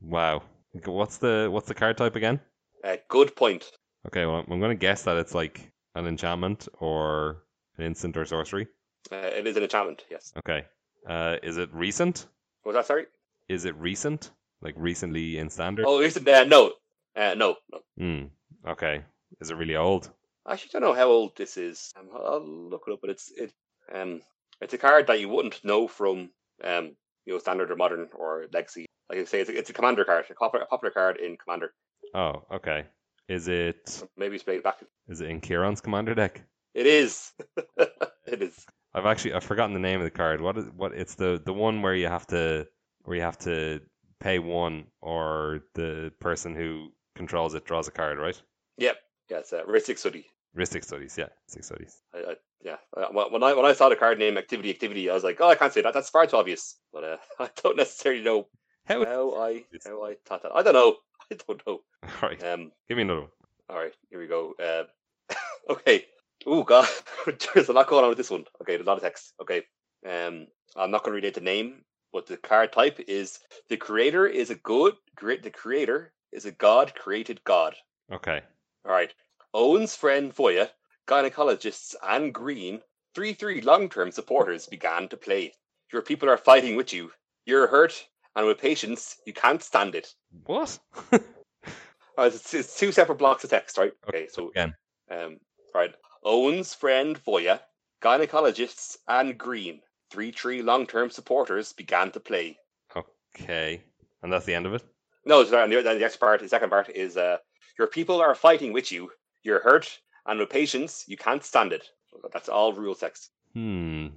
Wow. What's the what's the card type again? Uh, good point. Okay, well I'm gonna guess that it's like an enchantment or an instant or sorcery. Uh, it is an enchantment. Yes. Okay. Uh, is it recent? Was that sorry? Is it recent? Like recently in standard? Oh, it? Uh, no. Uh, no. No. Hmm. Okay. Is it really old? I actually don't know how old this is. Um, I'll look it up, but it's it um it's a card that you wouldn't know from um you know standard or modern or legacy. Like I say, it's a, it's a commander card, a popular, a popular card in commander. Oh, okay. Is it Maybe explain it back. is it in Kieran's commander deck? It is. it is. I've actually I've forgotten the name of the card. What is what? It's the the one where you have to where you have to pay one, or the person who controls it draws a card, right? Yep. Yeah, it's a Rhystic Study. Rhystic studies, yeah, six studies. I, I, yeah. Uh, When when I when I saw the card name Activity Activity, I was like, oh, I can't say that. That's far too obvious. But uh, I don't necessarily know How? how I how I thought that. I don't know. I don't know. All right, Um. give me another one. All right. Here we go. Uh, okay. Oh God, there's a lot going on with this one. Okay, there's a lot of text. Okay. Um. I'm not going to read out the name, but the card type is the creator is a good. great the creator is a god created god. Okay, All right. Owen's friend Voja, gynecologists, and Green, 3 3 long term supporters began to play. Your people are fighting with you. You're hurt, and with patience, you can't stand it. what? Right, it's, it's two separate blocks of text, right? Okay, so, Again, um, right. Owen's friend Voja, gynecologists, and Green, 3 3 long term supporters began to play. okay, and that's the end of it. No, sorry, the, the next part, the second part is uh, your people are fighting with you. You're hurt, and with patience, you can't stand it. That's all rule text. Hmm.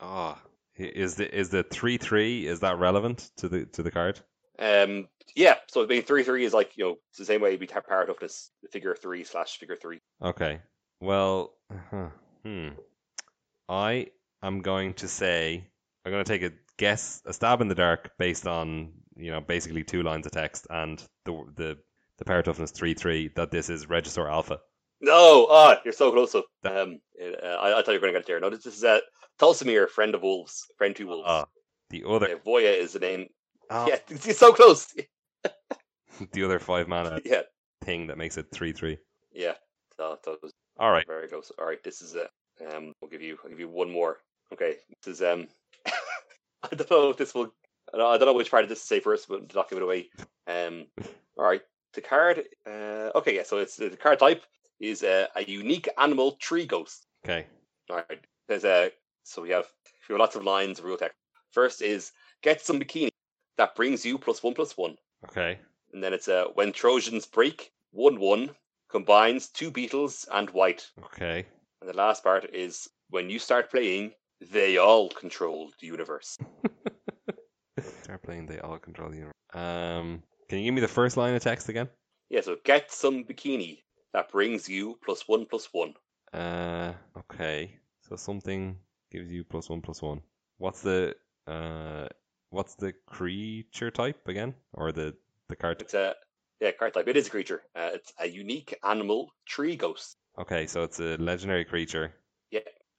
Ah, is the is the three three is that relevant to the to the card? Um, yeah, so I mean, three three is like you know it's the same way we have power toughness, figure three slash figure three. Okay. Well, huh, hmm. I am going to say I'm going to take a guess, a stab in the dark, based on you know basically two lines of text and the the the power toughness three three that this is Regisaur Alpha. No, ah, you're so close. So, um, uh, I, I thought you were going to get it there. No, this is uh, Tolsimir, friend of wolves, friend to wolves. Ah, the other Voja is the name. ah, Yeah, it's, so close. the other five mana yeah, thing that makes it three three. yeah. So, so it was All right. very close. All right, this is it. Um, I'll give you, I'll give you one more. Okay, this is um. I don't know if this will. I don't, know which part of this to say first, but to not give it away. Um, all right, the card. Uh, okay, yeah. So it's the card type is uh, a unique animal tree ghost. Okay. All right. There's a so we have we have lots of lines of real text. First is get some bikini that brings you plus one plus one, Okay. and then it's uh, when Trojans break one one combines two beetles and white, Okay. and the last part is when you start playing, they all control the universe. Start playing. They all control the universe. Um, can you give me the first line of text again? Yeah, so get some bikini that brings you plus one plus one. Uh, okay. So something gives you plus one plus one. What's the uh, what's the creature type again, or the the card? It's a yeah card type. It is a creature. Uh, it's a unique animal tree ghost. Okay, so it's a legendary creature.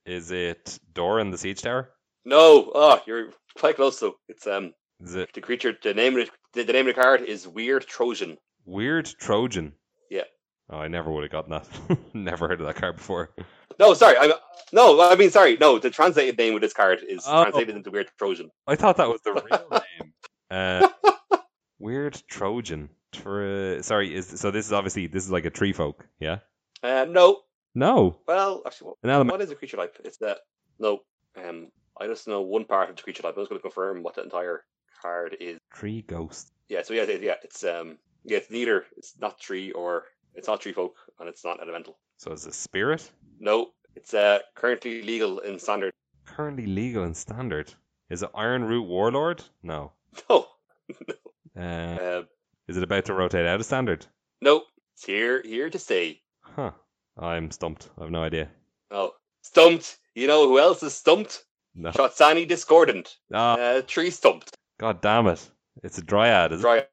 Is it Doran the Siege Tower? No, oh, you're quite close though. It's um Is it the creature. The name of it, the, the name of the card is Weird Trojan. Weird Trojan? Yeah. Oh, I never would have gotten that. never heard of that card before. No, sorry. I no, I mean sorry. No, the translated name of this card is Oh. translated into Weird Trojan. I thought that was the real name. Uh, Weird Trojan. Tr- sorry, is so this is obviously this is like a tree folk, yeah? Uh, no, No, well, actually, what, an element. what is a creature type? It's that no. Um, I just know one part of the creature type. I was going to confirm what the entire card is. Tree ghost. Yeah, so yeah, yeah, it's um, yeah, it's neither. It's not tree or it's not tree folk, and it's not elemental. So it's a spirit. No, it's uh currently legal in standard. Currently legal in standard. Is it Iron Root Warlord? No. No, Uh, uh, is it about to rotate out of standard? no, it's here here to stay. Huh. I'm stumped. I have no idea. Oh, stumped. You know who else is stumped? No. Trostani Discordant. Ah, Uh, tree stumped. God damn it. It's a dryad, is it? Dryad.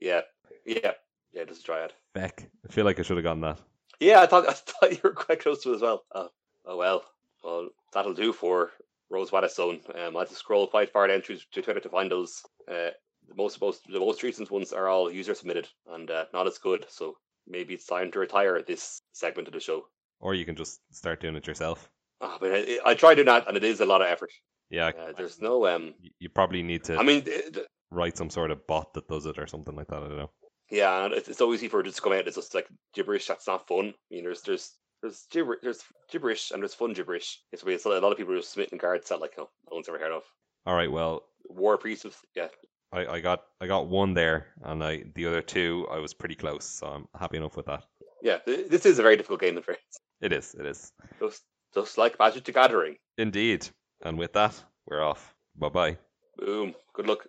Yeah, yeah, yeah. It is a dryad. Beck. I feel like I should have gotten that. Yeah, I thought I thought you were quite close to it as well. Oh, oh well. Well, that'll do for Rose Waddestone. Um, I had to scroll quite far down to, to Twitter to find those. Uh, the most most the most recent ones are all user submitted and uh, not as good. So maybe it's time to retire this segment of the show. Or you can just start doing it yourself. Ah, but I, I tried doing that, and it is a lot of effort. Yeah, Uh, there's no um. you probably need to I mean, it, write some sort of bot that does it or something like that. I don't know. Yeah, and it's, it's so easy for it just to come out. It's just like gibberish. That's not fun. I mean, there's there's there's gibber, there's gibberish and there's fun gibberish. It's, it's a lot of people who are submitting cards that like you no one's ever heard of. All right, well, War priests. yeah. I, I got I got one there, and I the other two I was pretty close, so I'm happy enough with that. Yeah, this is a very difficult game in fairness. It is, it is. Just, just like Magic the Gathering. Indeed. And with that, we're off. Bye bye. Boom. Good luck.